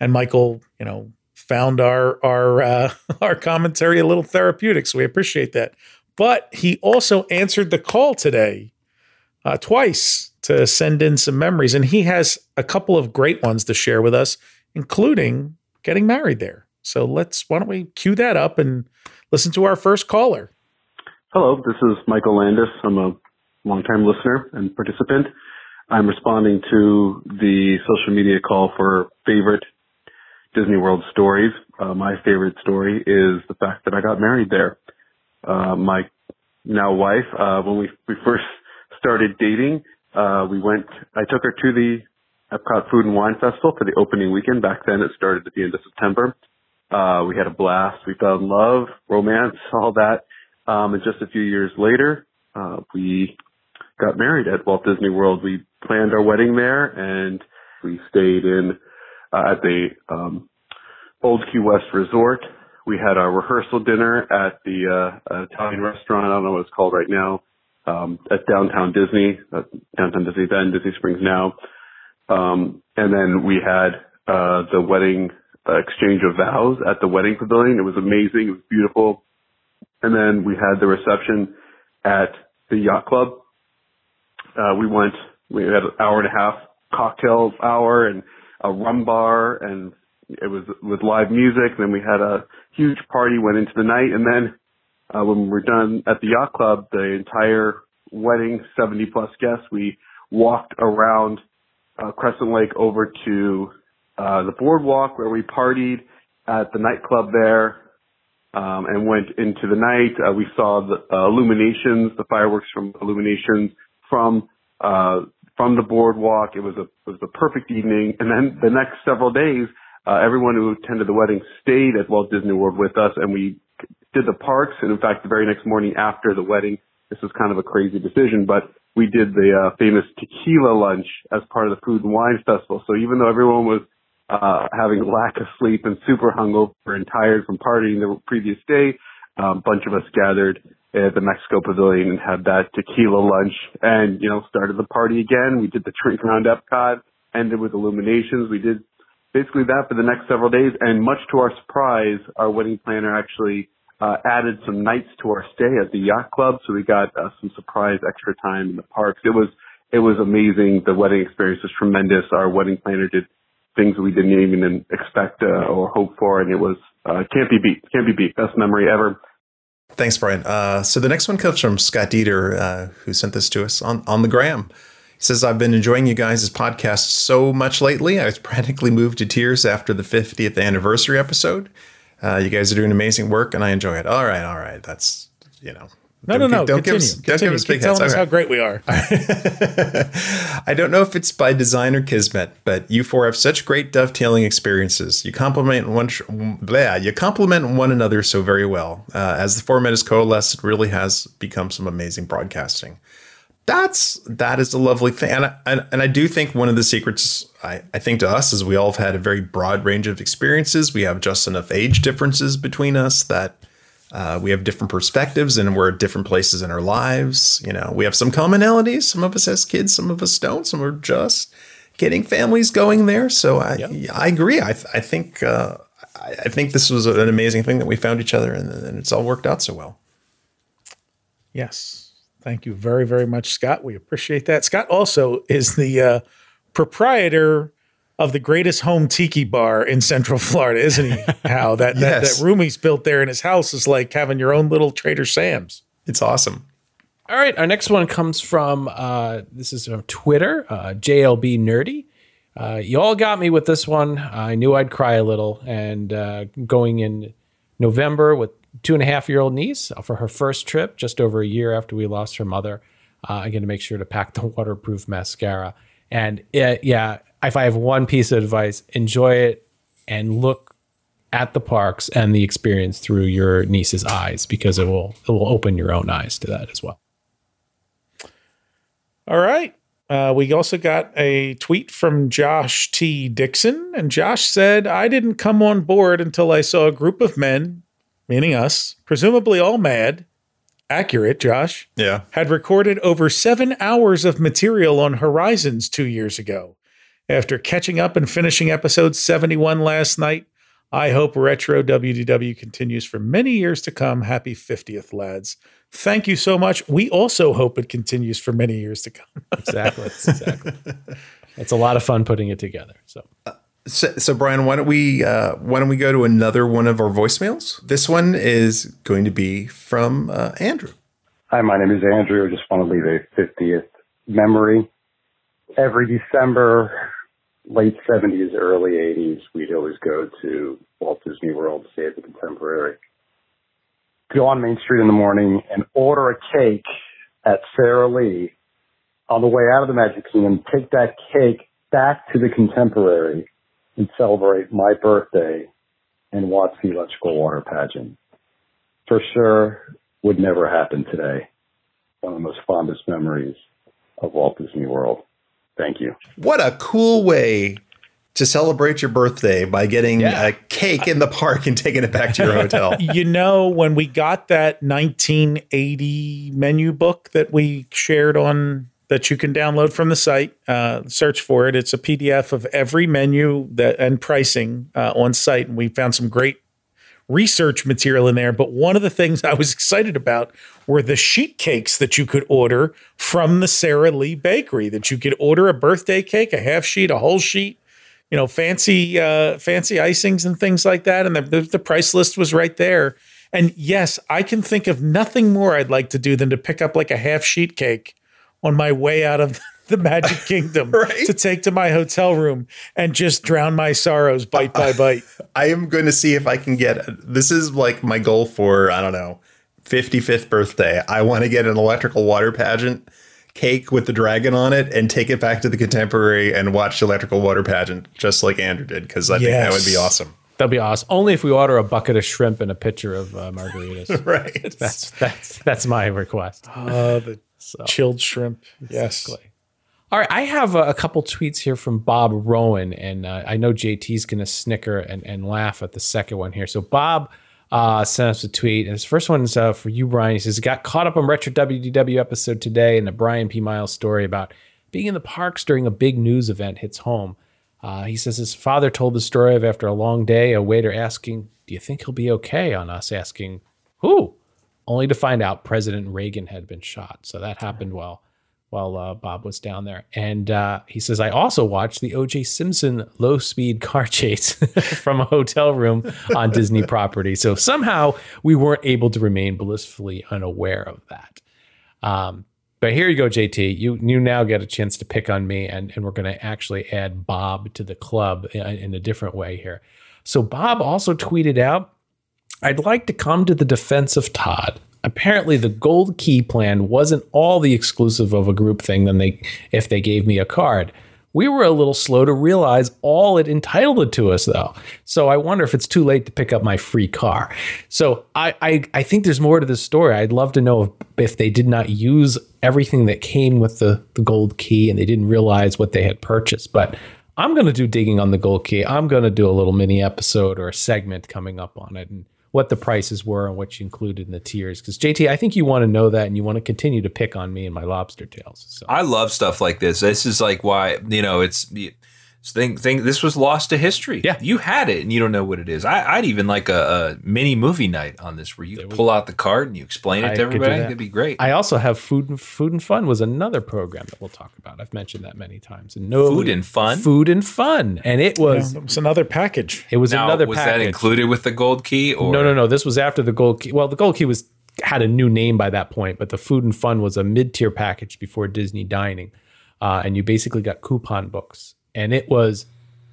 and Michael, you know, found our our uh, our commentary a little therapeutic, so we appreciate that. But he also answered the call today uh, twice to send in some memories, and he has a couple of great ones to share with us, including getting married there. So let's why don't we cue that up and listen to our first caller. Hello, this is Michael Landis. I'm a longtime listener and participant. I'm responding to the social media call for favorite Disney World stories. Uh, my favorite story is the fact that I got married there. Uh, my now wife, uh, when we, we first started dating, uh, we went, I took her to the Epcot Food and Wine Festival for the opening weekend. Back then it started at the end of September. Uh, we had a blast. We fell in love, romance, all that. Um, and just a few years later, uh, we got married at Walt Disney World. We planned our wedding there and we stayed in uh, at the um, Old Key West Resort. We had our rehearsal dinner at the uh, Italian restaurant. I don't know what it's called right now. Um, at downtown Disney, uh, downtown Disney then, Disney Springs now. Um, and then we had uh, the wedding uh, exchange of vows at the wedding pavilion. It was amazing. It was beautiful. And then we had the reception at the yacht club. Uh, we went, we had an hour and a half cocktail hour and a rum bar and it was with live music. Then we had a huge party, went into the night. And then, uh, when we were done at the yacht club, the entire wedding, 70 plus guests, we walked around uh, Crescent Lake over to uh, the boardwalk where we partied at the nightclub there um, and went into the night. Uh, we saw the uh, illuminations, the fireworks from illuminations from uh, from the boardwalk. It was a it was a perfect evening. And then the next several days, uh, everyone who attended the wedding stayed at Walt Disney World with us, and we did the parks. And in fact, the very next morning after the wedding, this was kind of a crazy decision, but we did the uh, famous tequila lunch as part of the Food and Wine Festival. So even though everyone was uh, having lack of sleep and super hungover and tired from partying the previous day, a um, bunch of us gathered at the Mexico Pavilion and had that tequila lunch and, you know, started the party again. We did the drink around Epcot, ended with illuminations. We did basically that for the next several days. And much to our surprise, our wedding planner actually uh, added some nights to our stay at the yacht club. So we got uh, some surprise extra time in the parks. It was, it was amazing. The wedding experience was tremendous. Our wedding planner did things we didn't even expect uh, or hope for, and it was uh, can't be beat. Can't be beat. Best memory ever. Thanks, Brian. Uh, so the next one comes from Scott Dieter, uh, who sent this to us on, on the gram. He says, I've been enjoying you guys' podcast so much lately. I was practically moved to tears after the 50th anniversary episode. Uh, you guys are doing amazing work, and I enjoy it. All right, all right. That's, you know, no, no, no. Don't continue. Give us, continue. Don't give us big Keep telling us how great we are. I don't know if it's by design or kismet, but you four have such great dovetailing experiences. You complement one, blah, you complement one another so very well. Uh, as the format has coalesced, it really has become some amazing broadcasting. That's that is a lovely thing, and I, and, and I do think one of the secrets I, I think to us is we all have had a very broad range of experiences. We have just enough age differences between us that uh, we have different perspectives and we're at different places in our lives. You know, we have some commonalities. Some of us has kids, some of us don't. Some are just getting families going there. So I. I agree. I, I think uh, I think this was an amazing thing that we found each other and, and it's all worked out so well. Yes. Thank you very, very much, Scott. We appreciate that. Scott also is the uh, proprietor of the greatest home tiki bar in Central Florida, isn't he? How that, yes. that that room he's built there in his house is like having your own little Trader Sam's. It's awesome. All right, our next one comes from uh, this is from Twitter, uh, JLB Nerdy. Uh, you all got me with this one. I knew I'd cry a little, and uh, going in November with two and a half year old niece for her first trip, just over a year after we lost her mother. Uh, I'm going to make sure to pack the waterproof mascara. And it, yeah, if I have one piece of advice, enjoy it and look at the parks and the experience through your niece's eyes because it will it will open your own eyes to that as well. All right. Uh, we also got a tweet from Josh T. Dixon, and Josh said, I didn't come on board until I saw a group of men, meaning us, presumably all mad, accurate, Josh. Yeah. Had recorded over seven hours of material on Horizons two years ago. After catching up and finishing episode 71 last night, I hope Retro WDW continues for many years to come. Happy 50th, lads. Thank you so much. We also hope it continues for many years to come. exactly. Exactly. it's a lot of fun putting it together. So. Uh, so, so, Brian, why don't we uh, why don't we go to another one of our voicemails? This one is going to be from uh, Andrew. Hi, my name is Andrew. I just want to leave a 50th memory. Every December, late 70s, early 80s, we'd always go to Walt Disney World, stay at the Contemporary, go on Main Street in the morning and order a cake at Sara Lee on the way out of the Magic Kingdom, take that cake back to the Contemporary and celebrate my birthday and watch the electrical water pageant. For sure, would never happen today. One of the most fondest memories of Walt Disney World. Thank you. What a cool way to celebrate your birthday by getting a cake in the park and taking it back to your hotel. you know, when we got that 1980 menu book that we shared on that you can download from the site, uh, search for it. It's a PDF of every menu that and pricing uh, on site, and we found some great research material in there. But one of the things I was excited about were the sheet cakes that you could order from the Sara Lee Bakery. That you could order a birthday cake, a half sheet, a whole sheet, you know, fancy uh, fancy icings and things like that. And the, the, the price list was right there. And yes, I can think of nothing more I'd like to do than to pick up like a half sheet cake on my way out of the Magic Kingdom to take to my hotel room and just drown my sorrows bite by bite. I am going to see if I can get this is like my goal for I don't know 55th birthday. I want to get an electrical water pageant cake with the dragon on it and take it back to the contemporary and watch the electrical water pageant just like Andrew did because I think that would be awesome. That'd be awesome. Only if we order a bucket of shrimp and a pitcher of uh, margaritas. right. That's that's that's my request. Uh, the chilled shrimp. Yes. All right, I have a, a couple tweets here from Bob Rowan, and uh, I know JT's going to snicker and, and laugh at the second one here. So Bob uh, sent us a tweet, and his first one's uh, for you, Brian. He says, "Got caught up on retro WDW episode today, and the Brian P. Miles story about being in the parks during a big news event hits home." Uh, he says his father told the story of after a long day, a waiter asking, "Do you think he'll be okay?" On us asking, "Who?" Only to find out President Reagan had been shot. So that happened while while uh, Bob was down there. And uh, he says, I also watched the O.J. Simpson low speed car chase from a hotel room on Disney property. So somehow we weren't able to remain blissfully unaware of that. Um, but here you go, JT. You you now get a chance to pick on me, and, and we're going to actually add Bob to the club in, in a different way here. So Bob also tweeted out, I'd like to come to the defense of Todd. Apparently, the gold key plan wasn't all the exclusive of a group thing than they if they gave me a card. We were a little slow to realize all it entitled it to us, though. So I wonder if it's too late to pick up my free car. So I I, I think there's more to this story. I'd love to know if, if they did not use everything that came with the, the gold key and they didn't realize what they had purchased. But I'm going to do digging on the gold key. I'm going to do a little mini episode or a segment coming up on it and what the prices were and what you included in the tiers. Because JT, I think you want to know that and you want to continue to pick on me and my lobster tails. So I love stuff like this. This is like why you know it's. It's Thing, thing, this was lost to history. Yeah, you had it, and you don't know what it is. I, I'd even like a, a mini movie night on this, where you pull out the card and you explain it I to could do everybody. that. That'd be great. I also have food and food and fun was another program that we'll talk about. I've mentioned that many times. And no Food and Fun? food and fun, and it was Yeah, it was another package. it was now, another was package. that included with the gold key? Or No, no, no. This was after the gold key. Well, the gold key was had a new name by that point, but the food and fun was a mid tier package before Disney dining, uh, and you basically got coupon books, and it was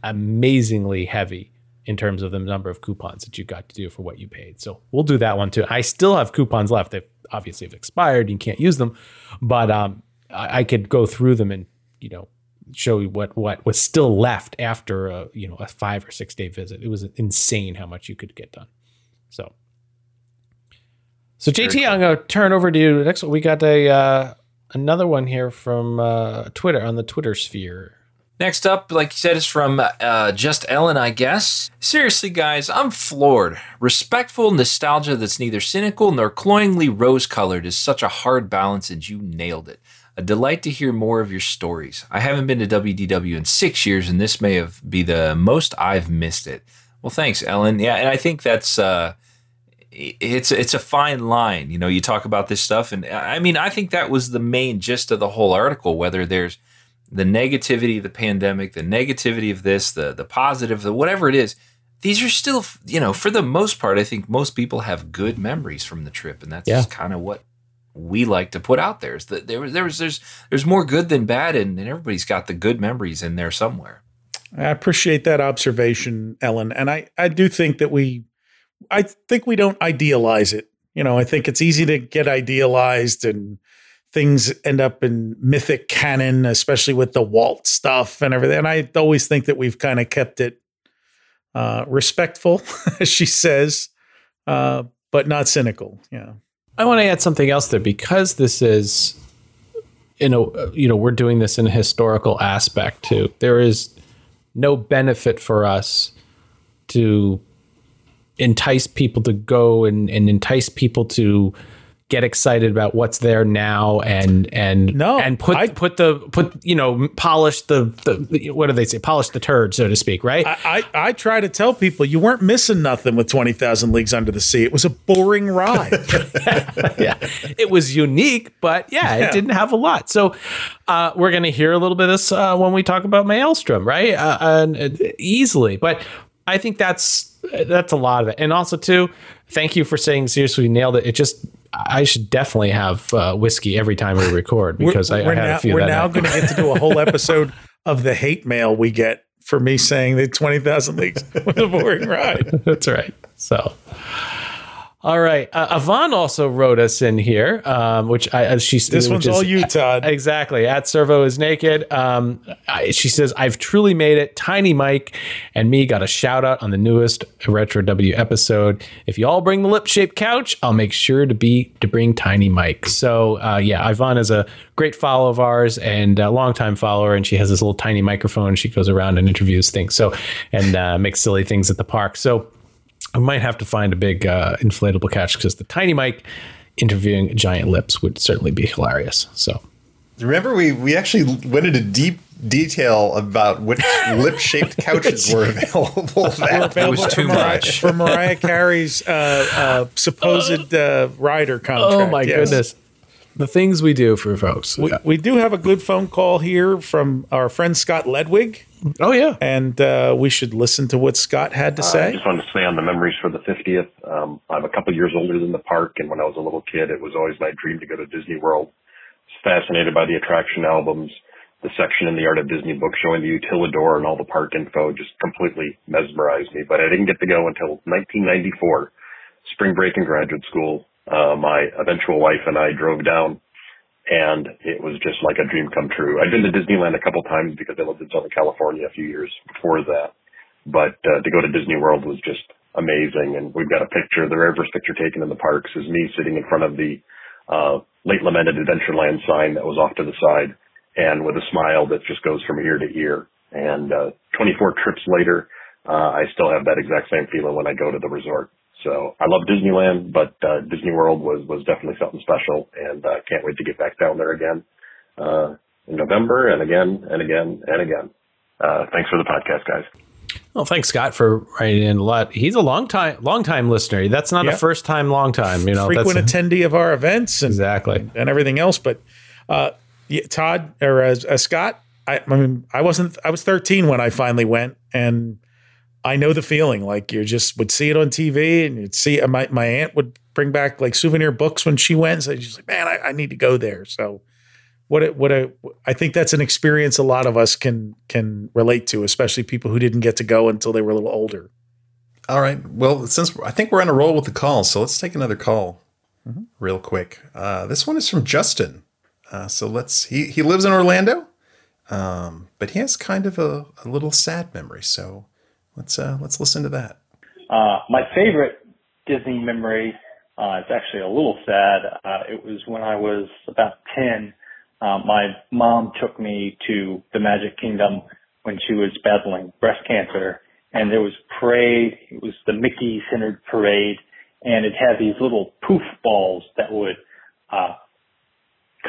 amazingly heavy in terms of the number of coupons that you got to do for what you paid. So we'll do that one too. I still have coupons left. They obviously have expired. You can't use them, but um, I, I could go through them and you know show you what what was still left after a you know a five or six day visit. It was insane how much you could get done. So, so JT, I'm going to turn over to you. Next, one, we got a uh, another one here from uh, Twitter on the Twitter sphere. Next up, like you said, is from uh, Just Ellen, I guess. Seriously, guys, I'm floored. Respectful nostalgia that's neither cynical nor cloyingly rose colored is such a hard balance, and you nailed it. A delight to hear more of your stories. I haven't been to WDW in six years, and this may have be the most I've missed it. Well, thanks, Ellen. Yeah, and I think that's uh, it's it's a fine line. You know, you talk about this stuff, and I mean, I think that was the main gist of the whole article. Whether there's the negativity of the pandemic, the negativity of this, the the positive, the whatever it is, these are still, you know, for the most part, I think most people have good memories from the trip, and that's Yeah. kind of what we like to put out there. Is that there was there was there's there's more good than bad, and, and everybody's got the good memories in there somewhere. I appreciate that observation, Ellen. And I, I do think that we, I think we don't idealize it. You know, I think it's easy to get idealized and things end up in mythic canon, especially with the Walt stuff and everything. And I always think that we've kind of kept it uh, respectful, as she says, uh, but not cynical. Yeah. I want to add something else there because this is, you know, you know, we're doing this in a historical aspect too. There is no benefit for us to entice people to go and, and entice people to get excited about what's there now and and no and put put the put you know polish the, the what do they say polish the turd so to speak right I, I, I try to tell people you weren't missing nothing with 20,000 Leagues Under the Sea. It was a boring ride. yeah, it was unique, but yeah, it didn't have a lot. So uh, we're going to hear a little bit of this uh, when we talk about Maelstrom, right? Uh, and, uh, easily, but I think that's that's a lot of it. And also, too, thank you for saying seriously nailed it. It just I should definitely have uh, whiskey every time we record because I, I we're had now, a few That we're now going to get to do a whole episode of the hate mail we get for me saying that 20,000 Leagues was a boring ride. That's right. So, all right. Uh, Yvonne also wrote us in here, um, which I uh, she This one's all you, Todd. Exactly. At Servo is naked. Um, I, she says, "I've truly made it." Tiny Mike and me got a shout out on the newest Retro W episode. If you all bring the lip shaped couch, I'll make sure to be to bring Tiny Mike. So uh, yeah, Yvonne is a great follow of ours and a longtime follower, and she has this little tiny microphone. She goes around and interviews things. So and uh, makes silly things at the park. So. I might have to find a big uh, inflatable couch because the tiny mic interviewing giant lips would certainly be hilarious. So Remember, we we actually went into deep detail about which lip shaped couches were available. Were available for Mariah, for Mariah Carey's uh, uh, supposed uh, rider contract. oh my yes. goodness, the things we do for folks. We, we do have a good phone call here from our friend Scott Ledwig. Oh yeah, and uh, we should listen to what Scott had to Uh, I say. just wanted to say on the memories for the 50th. Um, I'm a couple years older than the park, and when I was a little kid, it was always my dream to go to Disney World. I was fascinated by the attraction albums, the section in the Art of Disney book showing the Utilidor and all the park info just completely mesmerized me. But I didn't get to go until 1994, spring break in graduate school. Uh, my eventual wife and I drove down and it was just like a dream come true. I'd been to Disneyland a couple times because I lived in Southern California a few years before that, but uh, to go to Disney World was just amazing. And we've got a picture, the very first picture taken in the parks is me sitting in front of the uh, late lamented Adventureland sign that was off to the side, and with a smile that just goes from ear to ear. And uh, 24 trips later, uh, I still have that exact same feeling when I go to the resort. So I love Disneyland, but uh, Disney World was was definitely something special, and uh, can't wait to get back down there again uh, in November and again and again and again. Uh, thanks for the podcast, guys. Well, thanks Scott for writing in a lot. He's a long time long time listener. That's not Yeah. a first time long time. You know, frequent that's attendee of our events and, exactly and everything else. But uh, yeah, Todd or uh, uh, Scott, I, I mean, I wasn't. I was 13 when I finally went, and I know the feeling. Like you just would see it on TV, and you'd see. uh, My my aunt would bring back like souvenir books when she went. So she's like, "Man, I, I need to go there." So. What a, what a I think that's an experience a lot of us can can relate to, especially people who didn't get to go until they were a little older. All right. Well, since I think we're on a roll with the calls, so let's take another call real quick. Uh, this one is from Justin. Uh, so let's. He he lives in Orlando, um, but he has kind of a, a little sad memory. So let's uh, let's listen to that. Uh, my favorite Disney memory, uh, it's actually a little sad. Uh, it was when I was about 10. Uh, my mom took me to the Magic Kingdom when she was battling breast cancer and there was parade. It was the Mickey centered parade and it had these little poof balls that would, uh,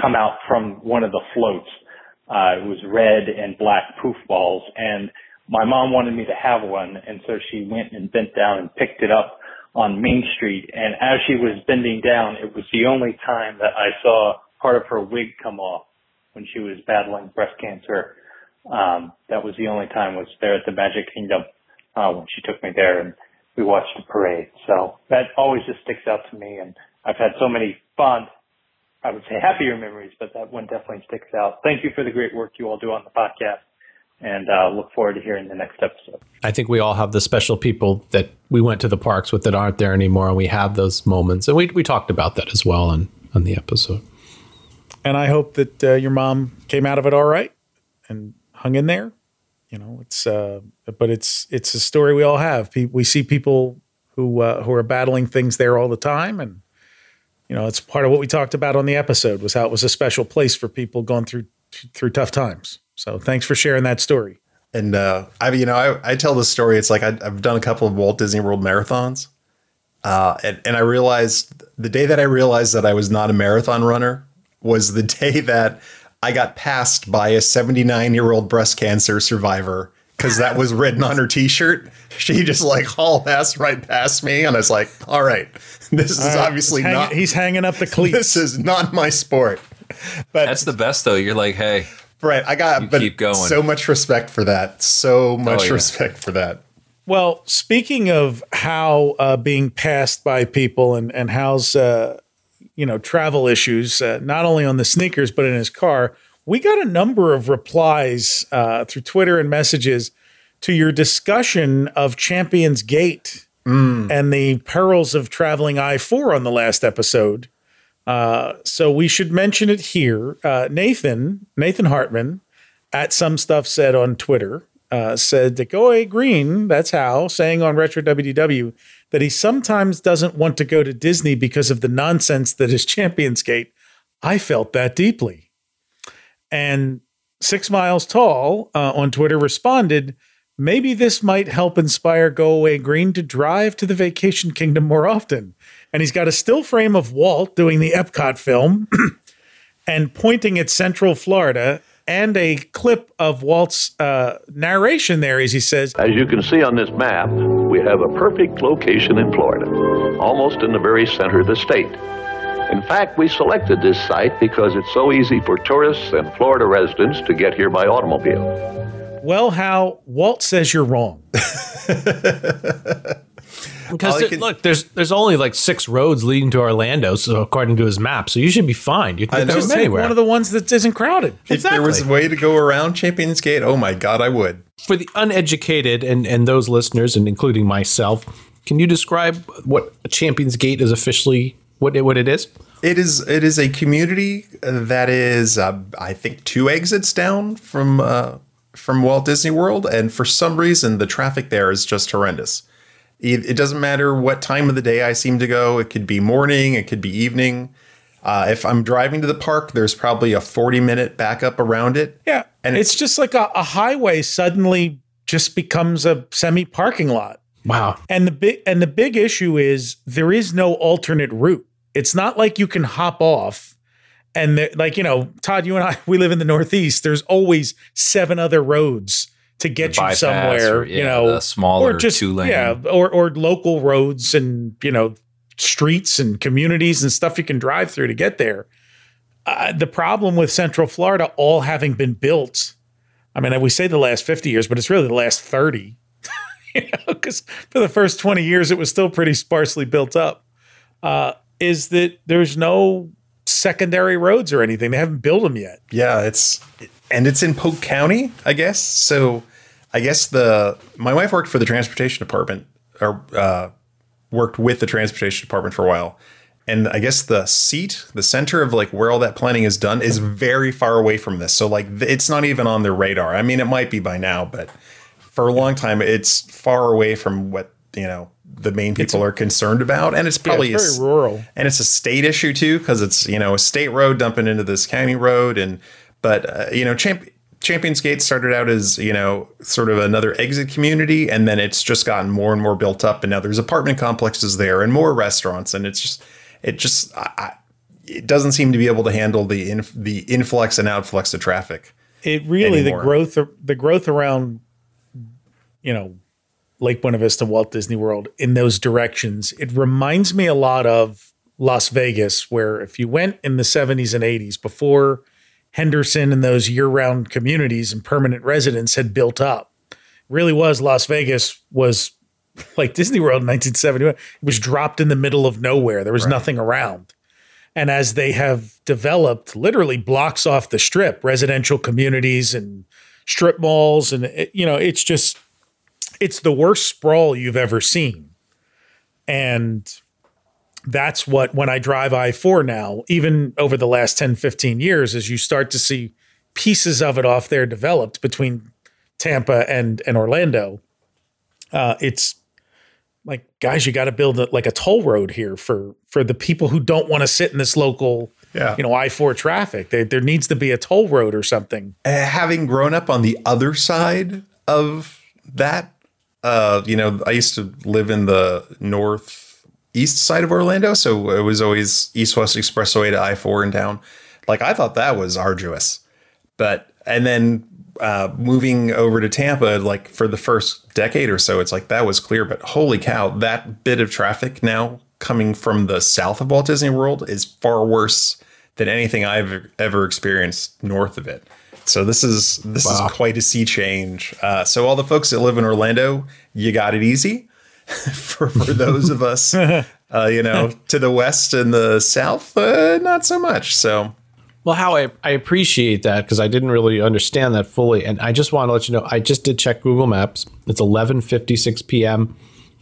come out from one of the floats. Uh, it was red and black poof balls and my mom wanted me to have one and so she went and bent down and picked it up on Main Street and as she was bending down it was the only time that I saw part of her wig come off when she was battling breast cancer. Um, that was the only time was there at the Magic Kingdom uh, when she took me there and we watched the parade. So that always just sticks out to me and I've had so many fond I would say happier memories, but that one definitely sticks out. Thank you for the great work you all do on the podcast and uh, look forward to hearing the next episode. I think we all have the special people that we went to the parks with that aren't there anymore, and we have those moments. And we, we talked about that as well on, on the episode. and I hope that uh, your mom came out of it all right and hung in there. You know, it's uh, but it's it's a story we all have. Pe- We see people who uh, who are battling things there all the time, and you know, it's part of what we talked about on the episode was how it was a special place for people going through through tough times. So thanks for sharing that story. And uh, I, you know, I, I tell this story. It's like I, I've done a couple of Walt Disney World marathons, uh, and and I realized the day that I realized that I was not a marathon runner was the day that I got passed by a 79 year old breast cancer survivor because that was written on her T-shirt. She just like hauled ass right past me, and I was like, "All right, this is All right, obviously he's hanging- not. he's hanging up the cleats. This is not my sport." But That's the best though. You're like, hey, right, I got You but keep going. so much respect for that. So much yeah. respect for that. Well, speaking of how uh, being passed by people and and Hal's uh, you know travel issues, uh, not only on the sneakers but in his car, we got a number of replies uh, through Twitter and messages to your discussion of Champions Gate and the perils of traveling I four on the last episode. Uh, so we should mention it here. Uh, Nathan Nathan Hartman at some stuff said on Twitter uh, said that go away green. That's Hal saying on Retro WDW that he sometimes doesn't want to go to Disney because of the nonsense that is Champions Gate. I felt that deeply. And Six Miles Tall uh, on Twitter responded, maybe this might help inspire Go Away Green to drive to the Vacation Kingdom more often. And he's got a still frame of Walt doing the Epcot film and pointing at Central Florida and a clip of Walt's uh, narration there as he says, As you can see on this map, we have a perfect location in Florida, almost in the very center of the state. In fact, we selected this site because it's so easy for tourists and Florida residents to get here by automobile. Well, Hal Walt says you're wrong. Because All there- can- look, there's there's only like six roads leading to Orlando, so according to his map, so you should be fine. You can know. go Just Pick anywhere. one of the ones that isn't crowded. If there was a way to go around Champions Gate, oh my god, I would. For the uneducated and and those listeners, and including myself, can you describe what Champions Gate is officially? What it, what it is? It is it is a community that is uh, I think two exits down from uh, from Walt Disney World, and for some reason the traffic there is just horrendous. It, it doesn't matter what time of the day I seem to go. It could be morning, it could be evening. Uh, if I'm driving to the park, there's probably a 40 minute backup around it. Yeah. And it's just like a, a highway suddenly just becomes a semi parking lot. Wow. And the big and the big issue is there is no alternate route. It's not like you can hop off and there, like you know, Todd, you and I we live in the Northeast. There's always seven other roads to get you bypass somewhere. or, you know, smaller or just two-lane. yeah, or or local roads and you know streets and communities and stuff you can drive through to get there. Uh, the problem with Central Florida all having been built, I mean, we say the last 50 years, but it's really the last 30. you know, because for the first 20 years, it was still pretty sparsely built up. Uh, is that there's no secondary roads or anything. They haven't built them yet. Yeah, it's and it's in Polk County, I guess. So I guess the my wife worked for the transportation department or uh, worked with the transportation department for a while. And I guess the seat, the center of like where all that planning is done is very far away from this. So like it's not even on their radar. I mean, it might be by now, but for a long time it's far away from what, you know, the main people are concerned about. And it's probably it's a s- very rural. and it's a state issue too because it's you know a state road dumping into this county road and but uh, you know Champ- champions gate started out as you know sort of another exit community and then it's just gotten more and more built up and now there's apartment complexes there and more restaurants and it's just it just I, it doesn't seem to be able to handle the inf- the influx and outflux of traffic It really Anymore. the growth the growth around you know Lake Buena Vista, Walt Disney World in those directions. It reminds me a lot of Las Vegas, where if you went in the 70s and 80s before Henderson and those year-round communities and permanent residents had built up, it really was Las Vegas was like Disney World in 1971. It was dropped in the middle of nowhere. There was nothing around. And as they have developed literally blocks off the strip, residential communities and strip malls, and it, you know, it's just it's the worst sprawl you've ever seen. And that's what when I drive I-4 now, even over the last 10, 15 years, as you start to see pieces of it off there developed between Tampa and and Orlando, uh, it's like guys, you got to build a, like a toll road here for for the people who don't want to sit in this local, Yeah. you know, I four traffic. There, there needs to be a toll road or something. Uh, having grown up on the other side of that. Uh, you know, I used to live in the northeast side of Orlando, so it was always east west expressway to I four in town. Like I thought that was arduous, but and then uh, moving over to Tampa, like for the first decade or so, it's like that was clear. But holy cow, that bit of traffic now coming from the south of Walt Disney World is far worse than anything I've ever experienced north of it. So this is this Wow. is quite a sea change. Uh, so all the folks that live in Orlando, you got it easy. for for those of us, uh, you know, to the west and the south, uh, not so much. So Well, Hal I, I appreciate that because I didn't really understand that fully, and I just want to let you know I just did check Google Maps. It's 11:56 p.m.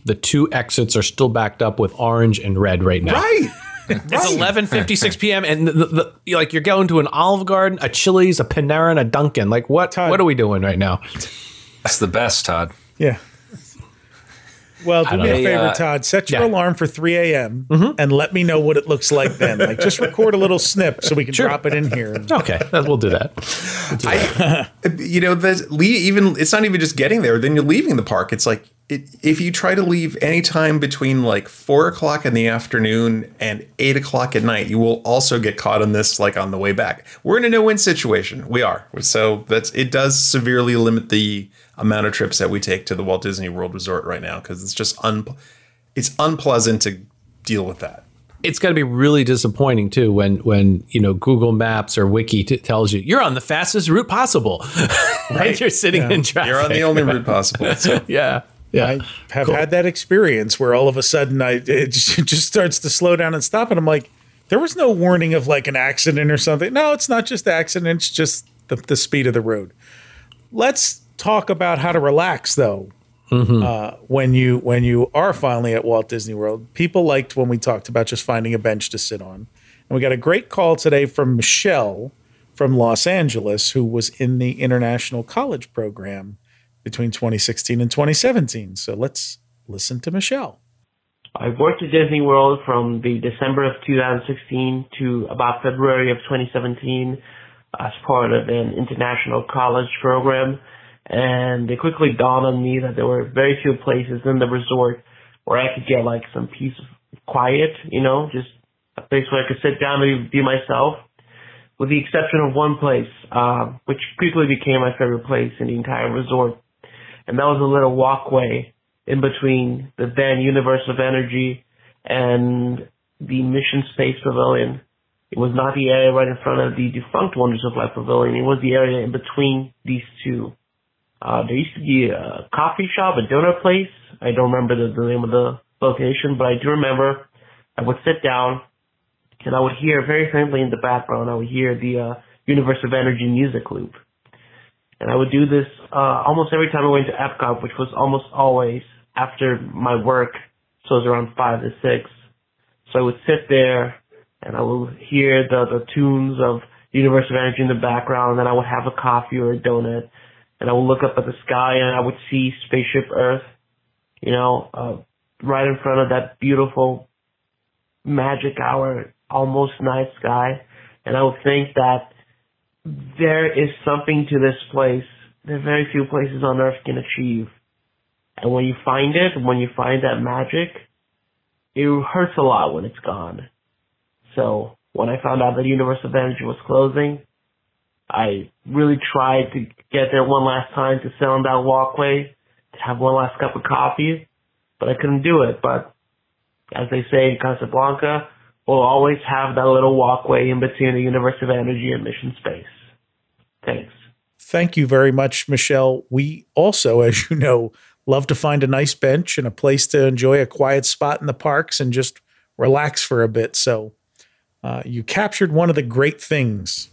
The two exits are still backed up with orange and red right now. Right. It's 11:56 p.m. and the, the, the- like you're going to an Olive Garden, a Chili's, a Panera, and a Dunkin'. Like what? What are we doing right now? That's the best, Todd. Yeah. Well, do me a favor, Uh, Todd. Set your yeah. alarm for 3 a.m. and let me know what it looks like then. Like, just record a little snip so we can drop it in here. Okay, that- we'll do that. you know the le- even it's not even just getting there then you're leaving the park it's like it, if you try to leave anytime between like four o'clock in the afternoon and eight o'clock at night you will also get caught on this like on the way back we're in a no-win situation we are so that's it does severely limit the amount of trips that we take to the walt disney world resort right now because it's just un it's unpleasant to deal with that It's got to be really disappointing too when when you know Google Maps or Wiki t- tells you you're on the fastest route possible, right? You're sitting Yeah. in traffic. You're on the only route possible. So. yeah. Yeah. I have had that experience where all of a sudden I it just, it just starts to slow down and stop, and I'm like, there was no warning of like an accident or something. No, it's not just accident; it's just the, the speed of the road. Let's talk about how to relax though. Uh, when you when you are finally at Walt Disney World, people liked when we talked about just finding a bench to sit on, and we got a great call today from Michelle from Los Angeles, who was in the international college program between 2016 and 2017. So let's listen to Michelle. I worked at Disney World from the December of 2016 to about February of 2017 as part of an international college program. And it quickly dawned on me that there were very few places in the resort where I could get like some peace of quiet, you know, just a place where I could sit down and be myself. With the exception of one place, uh, which quickly became my favorite place in the entire resort. And that was a little walkway in between the then Universe of Energy and the Mission Space Pavilion. It was not the area right in front of the defunct Wonders of Life Pavilion. It was the area in between these two. Uh, there used to be a coffee shop, a donut place. I don't remember the, the name of the location, but I do remember I would sit down and I would hear very faintly in the background, I would hear the uh, Universe of Energy music loop. And I would do this uh, almost every time I went to Epcot, which was almost always after my work. So it was around five to six. So I would sit there and I would hear the, the tunes of Universe of Energy in the background, and then I would have a coffee or a donut, and I would look up at the sky and I would see Spaceship Earth, you know, uh, right in front of that beautiful magic hour, almost night sky, and I would think that there is something to this place that very few places on earth can achieve. And when you find it, when you find that magic, it hurts a lot when it's gone. So when I found out that Universe of Energy was closing, I really tried to get there one last time to sit on that walkway, to have one last cup of coffee, but I couldn't do it. But as they say in Casablanca, we'll always have that little walkway in between the Universe of Energy and Mission Space. Thanks. Thank you very much, Michelle. We also, as you know, love to find a nice bench and a place to enjoy a quiet spot in the parks and just relax for a bit. So uh, you captured one of the great things.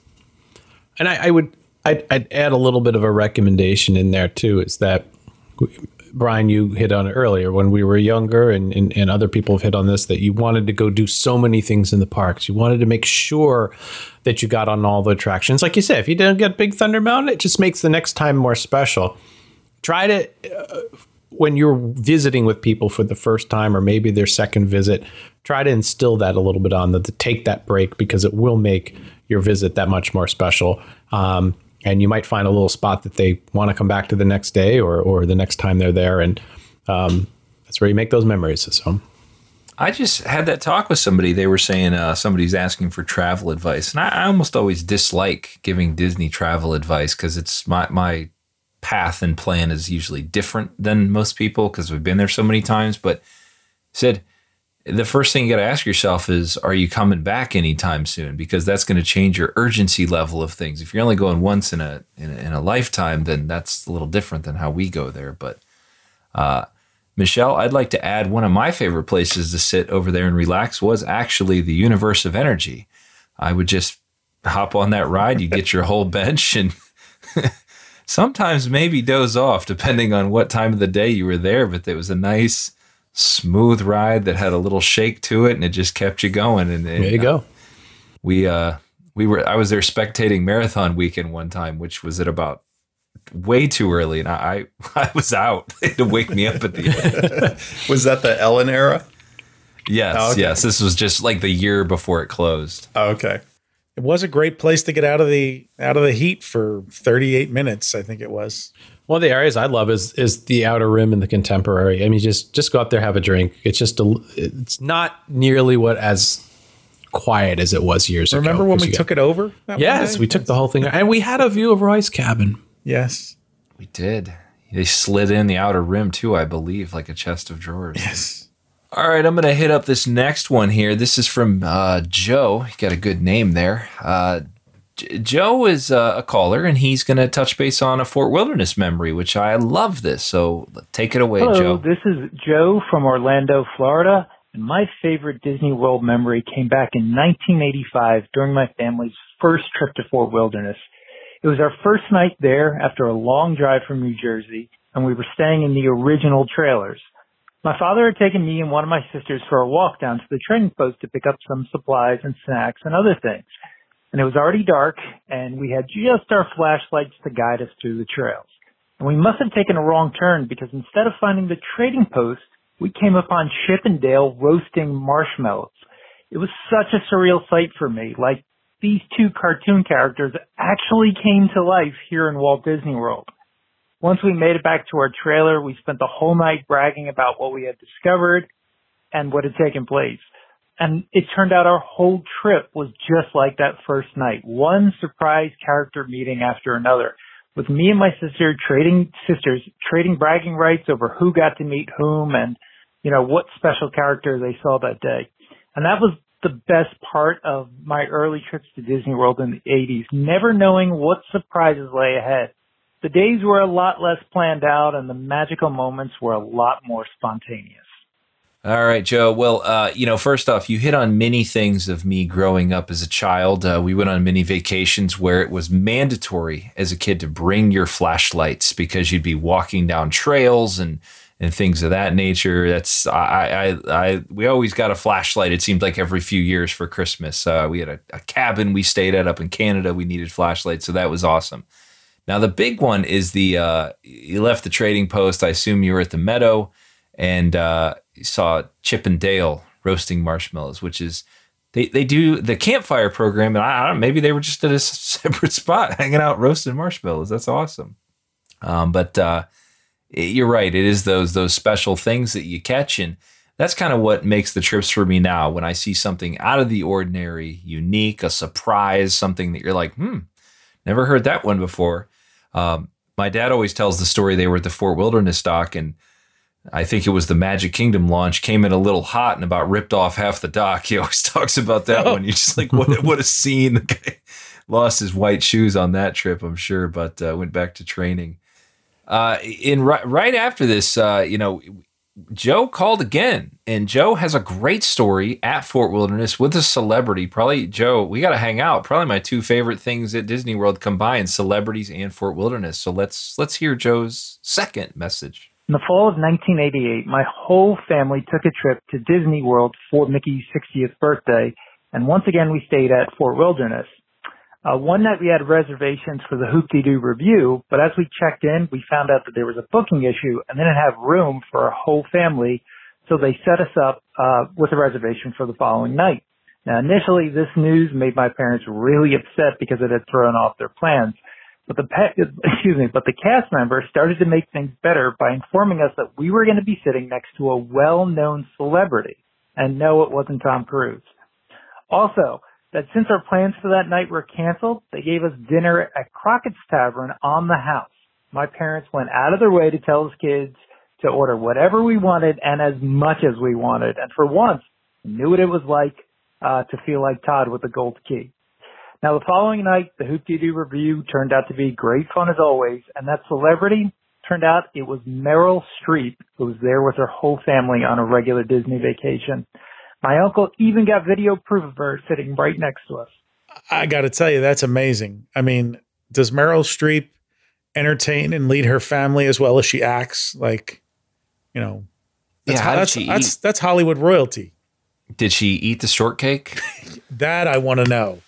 And I, I would I'd, I'd add a little bit of a recommendation in there too. Is that Brian, you hit on earlier when we were younger, and, and and other people have hit on this that you wanted to go do so many things in the parks. You wanted to make sure that you got on all the attractions. Like you said, if you didn't get Big Thunder Mountain, it just makes the next time more special. Try to uh, when you're visiting with people for the first time or maybe their second visit, try to instill that a little bit on them to take that break because it will make your visit that much more special. Um, and you might find a little spot that they want to come back to the next day or or the next time they're there, and um, that's where you make those memories. So. I just had that talk with somebody. They were saying uh, somebody's asking for travel advice, and I, I almost always dislike giving Disney travel advice because it's my my path and plan is usually different than most people because we've been there so many times. But said the first thing you got to ask yourself is, are you coming back anytime soon? Because that's going to change your urgency level of things. If you're only going once in a, in a in a lifetime, then that's a little different than how we go there. But uh, Michelle, I'd like to add one of my favorite places to sit over there and relax was actually the Universe of Energy. I would just hop on that ride, you get your whole bench, and sometimes maybe doze off depending on what time of the day you were there. But it was a nice, smooth ride that had a little shake to it, and it just kept you going. And, and there you go. We uh, we were I was there spectating marathon weekend one time, which was at about way too early, and I I was out. To wake me up at the end. was that the Ellen era? Yes, Oh, okay. yes. This was just like the year before it closed. Oh, okay. It was a great place to get out of the out of the heat for 38 minutes. I think it was. One of the areas I love is is the outer rim and the contemporary. I mean, just just go up there, have a drink. It's just a, it's not nearly what as quiet as it was years ago. Remember when we took got- it over? Yes, we took the whole thing, and we had a view of Roy's cabin. Yes. We did. They slid in the outer rim too, I believe, like a chest of drawers. Yes. All right, I'm going to hit up this next one here. This is from uh, Joe. He got a good name there. Uh, J- Joe is uh, a caller, and he's going to touch base on a Fort Wilderness memory, which I love this. So take it away, Hello, Joe. this is Joe from Orlando, Florida, and my favorite Disney World memory came back in 1985 during my family's first trip to Fort Wilderness. It was our first night there after a long drive from New Jersey, and we were staying in the original trailers. My father had taken me and one of my sisters for a walk down to the trading post to pick up some supplies and snacks and other things. And it was already dark, and we had just our flashlights to guide us through the trails. And we must have taken a wrong turn because instead of finding the trading post, we came upon Chip and Dale roasting marshmallows. It was such a surreal sight for me, like these two cartoon characters actually came to life here in Walt Disney World. Once we made it back to our trailer, we spent the whole night bragging about what we had discovered and what had taken place. And it turned out our whole trip was just like that first night. One surprise character meeting after another. With me and my sister trading sisters, trading bragging rights over who got to meet whom and, you know, what special character they saw that day. And that was the best part of my early trips to Disney World in the 80s, never knowing what surprises lay ahead. The days were a lot less planned out and the magical moments were a lot more spontaneous. All right, Joe. Well, uh, you know, first off, you hit on many things of me growing up as a child. Uh, we went on many vacations where it was mandatory as a kid to bring your flashlights because you'd be walking down trails and and things of that nature. That's I I, I we always got a flashlight. It seemed like every few years for Christmas. Uh, we had a, a cabin we stayed at up in Canada. We needed flashlights, so that was awesome. Now the big one is the uh, you left the trading post. I assume you were at the meadow and uh, saw Chip and Dale roasting marshmallows, which is they, they do the campfire program, and I, I don't maybe they were just at a separate spot hanging out roasting marshmallows. That's awesome. Um, but uh, you're right. It is those those special things that you catch, and that's kind of what makes the trips for me now. When I see something out of the ordinary, unique, a surprise, something that you're like, hmm, never heard that one before. Um, my dad always tells the story. They were at the Fort Wilderness dock, and I think it was the Magic Kingdom launch. Came in a little hot and about ripped off half the dock. He always talks about that one. You're just like, what? What a scene! The guy lost his white shoes on that trip, I'm sure, but uh, went back to training. Uh, in right, right after this, uh, you know, Joe called again, and Joe has a great story at Fort Wilderness with a celebrity. Probably Joe, we got to hang out. Probably my two favorite things at Disney World combined: celebrities and Fort Wilderness. So let's let's hear Joe's second message. In the fall of 1988, my whole family took a trip to Disney World for Mickey's 60th birthday, and once again we stayed at Fort Wilderness. Uh, one night we had reservations for the Hoop-Dee-Doo Revue, but as we checked in, we found out that there was a booking issue and they didn't have room for a whole family, so they set us up uh, with a reservation for the following night. Now, initially, this news made my parents really upset because it had thrown off their plans. But the pa- excuse me, but the cast member started to make things better by informing us that we were going to be sitting next to a well-known celebrity, and no, it wasn't Tom Cruise. Also, that since our plans for that night were canceled, they gave us dinner at Crockett's Tavern on the house. My parents went out of their way to tell us kids to order whatever we wanted and as much as we wanted, and for once, knew what it was like uh, to feel like Todd with the gold key. Now, the following night, the Hoop Doo Revue turned out to be great fun as always, and that celebrity turned out it was Meryl Streep, who was there with her whole family on a regular Disney vacation. My uncle even got video proof of her sitting right next to us. I got to tell you, that's amazing. I mean, does Meryl Streep entertain and lead her family as well as she acts? Like, you know, that's, Yeah, how did that's, she that's, eat? that's Hollywood royalty. Did she eat the shortcake? That I want to know.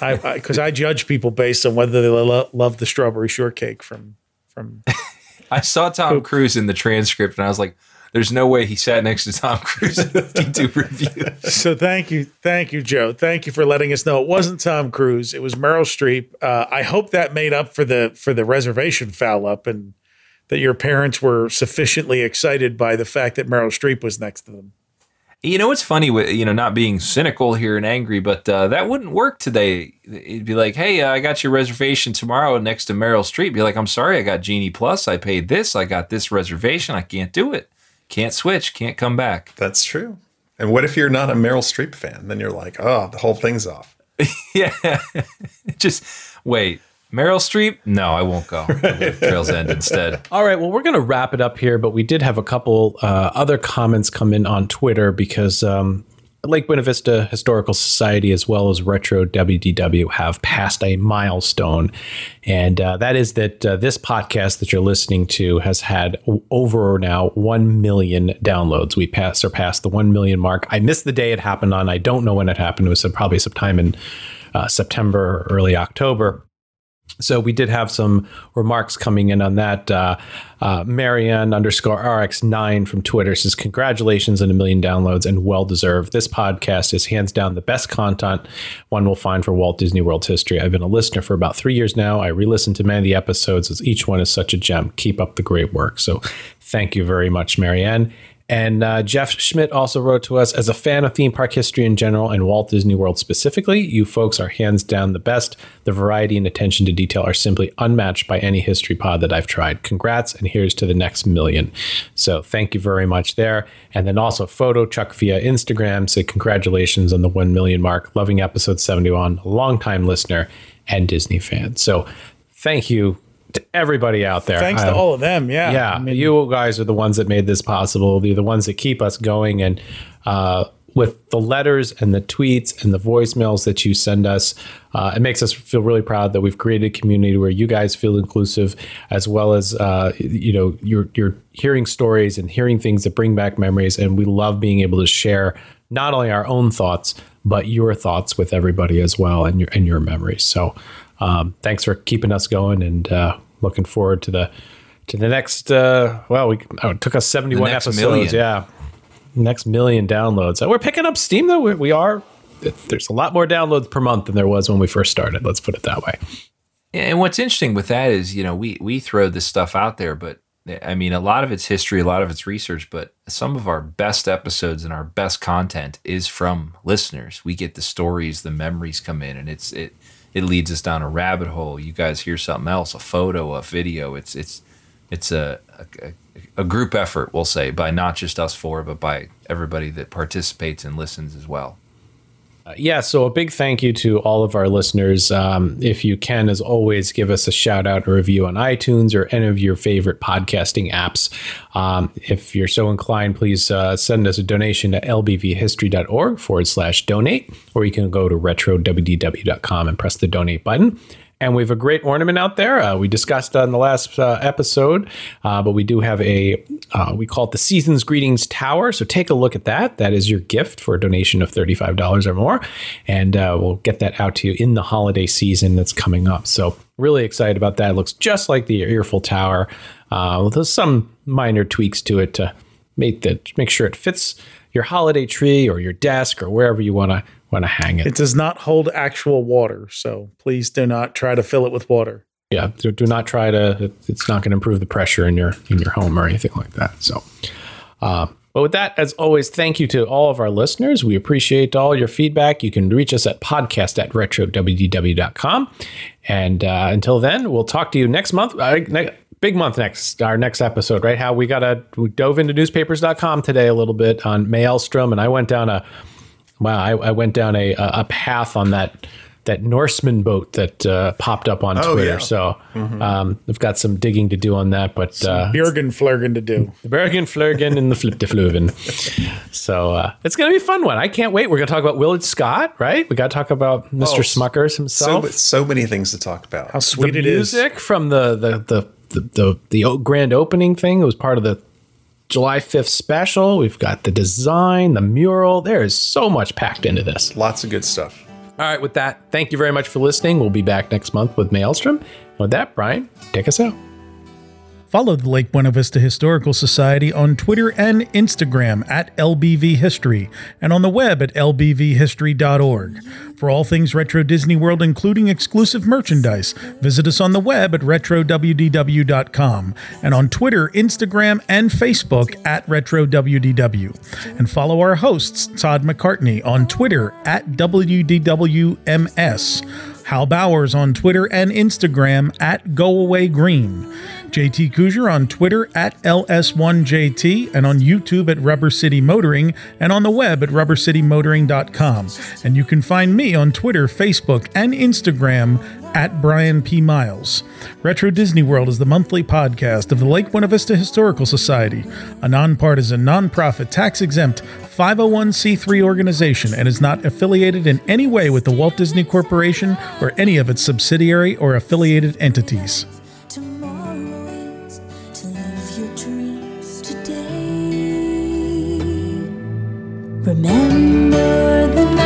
I because I, judge people based on whether they lo- love the strawberry shortcake from from. I saw Tom Cruise in the transcript and I was like, there's no way he sat next to Tom Cruise in the Hoop-Dee-Doo Revue. So thank you, thank you, Joe. Thank you for letting us know it wasn't Tom Cruise. It was Meryl Streep. Uh, I hope that made up for the for the reservation foul up and that your parents were sufficiently excited by the fact that Meryl Streep was next to them. You know, it's funny with you know not being cynical here and angry, but uh, that wouldn't work today. It'd be like, hey, uh, I got your reservation tomorrow next to Meryl Streep. Be like, I'm sorry, I got Genie Plus. I paid this. I got this reservation. I can't do it. Can't switch. Can't come back. That's true. And what if you're not a Meryl Streep fan? Then you're like, oh, the whole thing's off. yeah. Just wait. Meryl Streep? No, I won't go. I'll go to Trails End instead. All right, well, we're going to wrap it up here, but we did have a couple uh, other comments come in on Twitter because um, Lake Buena Vista Historical Society as well as Retro WDW have passed a milestone. And uh, that is that uh, this podcast that you're listening to has had over now 1 million downloads. We passed, surpassed the 1 million mark. I missed the day it happened on. I don't know when it happened. It was probably sometime in uh, September early October. So we did have some remarks coming in on that. Uh, uh, Marianne underscore RX9 from Twitter says, Congratulations on a million downloads and well deserved. This podcast is hands down the best content one will find for Walt Disney World's history. I've been a listener for about three years now. I re listened to many of the episodes as each one is such a gem. Keep up the great work. So thank you very much, Marianne. And uh, Jeff Schmidt also wrote to us as a fan of theme park history in general and Walt Disney World specifically, you folks are hands down the best. The variety and attention to detail are simply unmatched by any history pod that I've tried. Congrats, and here's to the next million. So thank you very much there. And then also, Photo Chuck via Instagram said, Congratulations on the 1 million mark. Loving episode 71, longtime listener and Disney fan. So thank you to everybody out there. Thanks to all of them. Yeah. yeah, I mean, you guys are the ones that made this possible. They're the ones that keep us going. And uh, with the letters and the tweets and the voicemails that you send us, uh, it makes us feel really proud that we've created a community where you guys feel inclusive, as well as uh, you know you're you're hearing stories and hearing things that bring back memories. And we love being able to share not only our own thoughts but your thoughts with everybody as well and your and your memories. So. Um, thanks for keeping us going and uh, looking forward to the to the next. Uh, well, we oh, it took us seventy one episodes. million. Yeah, next million downloads. We're picking up steam though. We're, we are. There's a lot more downloads per month than there was when we first started. Let's put it that way. And what's interesting with that is, you know, we we throw this stuff out there, but I mean, a lot of it's history, a lot of it's research, but some of our best episodes and our best content is from listeners. We get the stories, the memories come in, and it's it it leads us down a rabbit hole. You guys hear something else, a photo, a video. It's it's it's a a, a group effort, we'll say, by not just us four, but by everybody that participates and listens as well. Uh, yeah, so a big thank you to all of our listeners. Um, if you can, as always, give us a shout out or review on iTunes or any of your favorite podcasting apps. Um, if you're so inclined, please uh, send us a donation to lbvhistory.org forward slash donate, or you can go to retrowdw.com and press the donate button. And we have a great ornament out there. Uh, we discussed on the last uh, episode, uh, but we do have a, uh, we call it the Season's Greetings Tower. So take a look at that. That is your gift for a donation of $35 or more. And uh, we'll get that out to you in the holiday season that's coming up. So really excited about that. It looks just like the Earful Tower. There's some minor tweaks to it to make, the, make sure it fits your holiday tree or your desk or wherever you want to want to hang it. it does not hold actual water, so please do not try to fill it with water. yeah, do, do not try to. It's not going to improve the pressure in your in your home or anything like that. So, uh, but with that, as always, thank you to all of our listeners. We appreciate all your feedback. You can reach us at podcast at retrowdw.com. And uh, until then, we'll talk to you next month. Uh, ne- big month next, our next episode, right? How we got a, we dove into newspapers.com today a little bit on Maelstrom. And I went down a, wow, I, I went down a, a path on that that Norseman boat that uh, popped up on Oh, Twitter. yeah. So Mhm. um, I've got some digging to do on that, but uh, Björgen Flurgen to do. the Bergen Flurgen and the Flip de Fluven. So uh, it's going to be a fun one. I can't wait. We're going to talk about Willard Scott, right? We got to talk about Mr. Oh, Smuckers himself. so many things to talk about. How sweet the music from the the the the, the, the o- grand opening thing. It was part of the July 5th special. We've got the design, the mural. There is so much packed into this. Lots of good stuff. All right, with that, thank you very much for listening. We'll be back next month with Maelstrom. With that, Brian, take us out. Follow the Lake Buena Vista Historical Society on Twitter and Instagram at LBV History and on the web at lbvhistory.org. For all things Retro Disney World, including exclusive merchandise, visit us on the web at retrowdw.com and on Twitter, Instagram, and Facebook at RetroWDW. And follow our hosts, Todd McCartney, on Twitter at WDWMS. Hal Bowers on Twitter and Instagram at Go Away Green. JT Kujar on Twitter at LS1JT and on YouTube at Rubber City Motoring and on the web at rubbercitymotoring.com. And you can find me on Twitter, Facebook, and Instagram at Brian P. Miles. Retro Disney World is the monthly podcast of the Lake Buena Vista Historical Society, a nonpartisan, nonprofit, tax exempt 501c3 organization and is not affiliated in any way with the Walt Disney Corporation or any of its subsidiary or affiliated entities. Remember the night,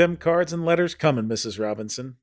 them cards and letters coming, Mrs. Robinson.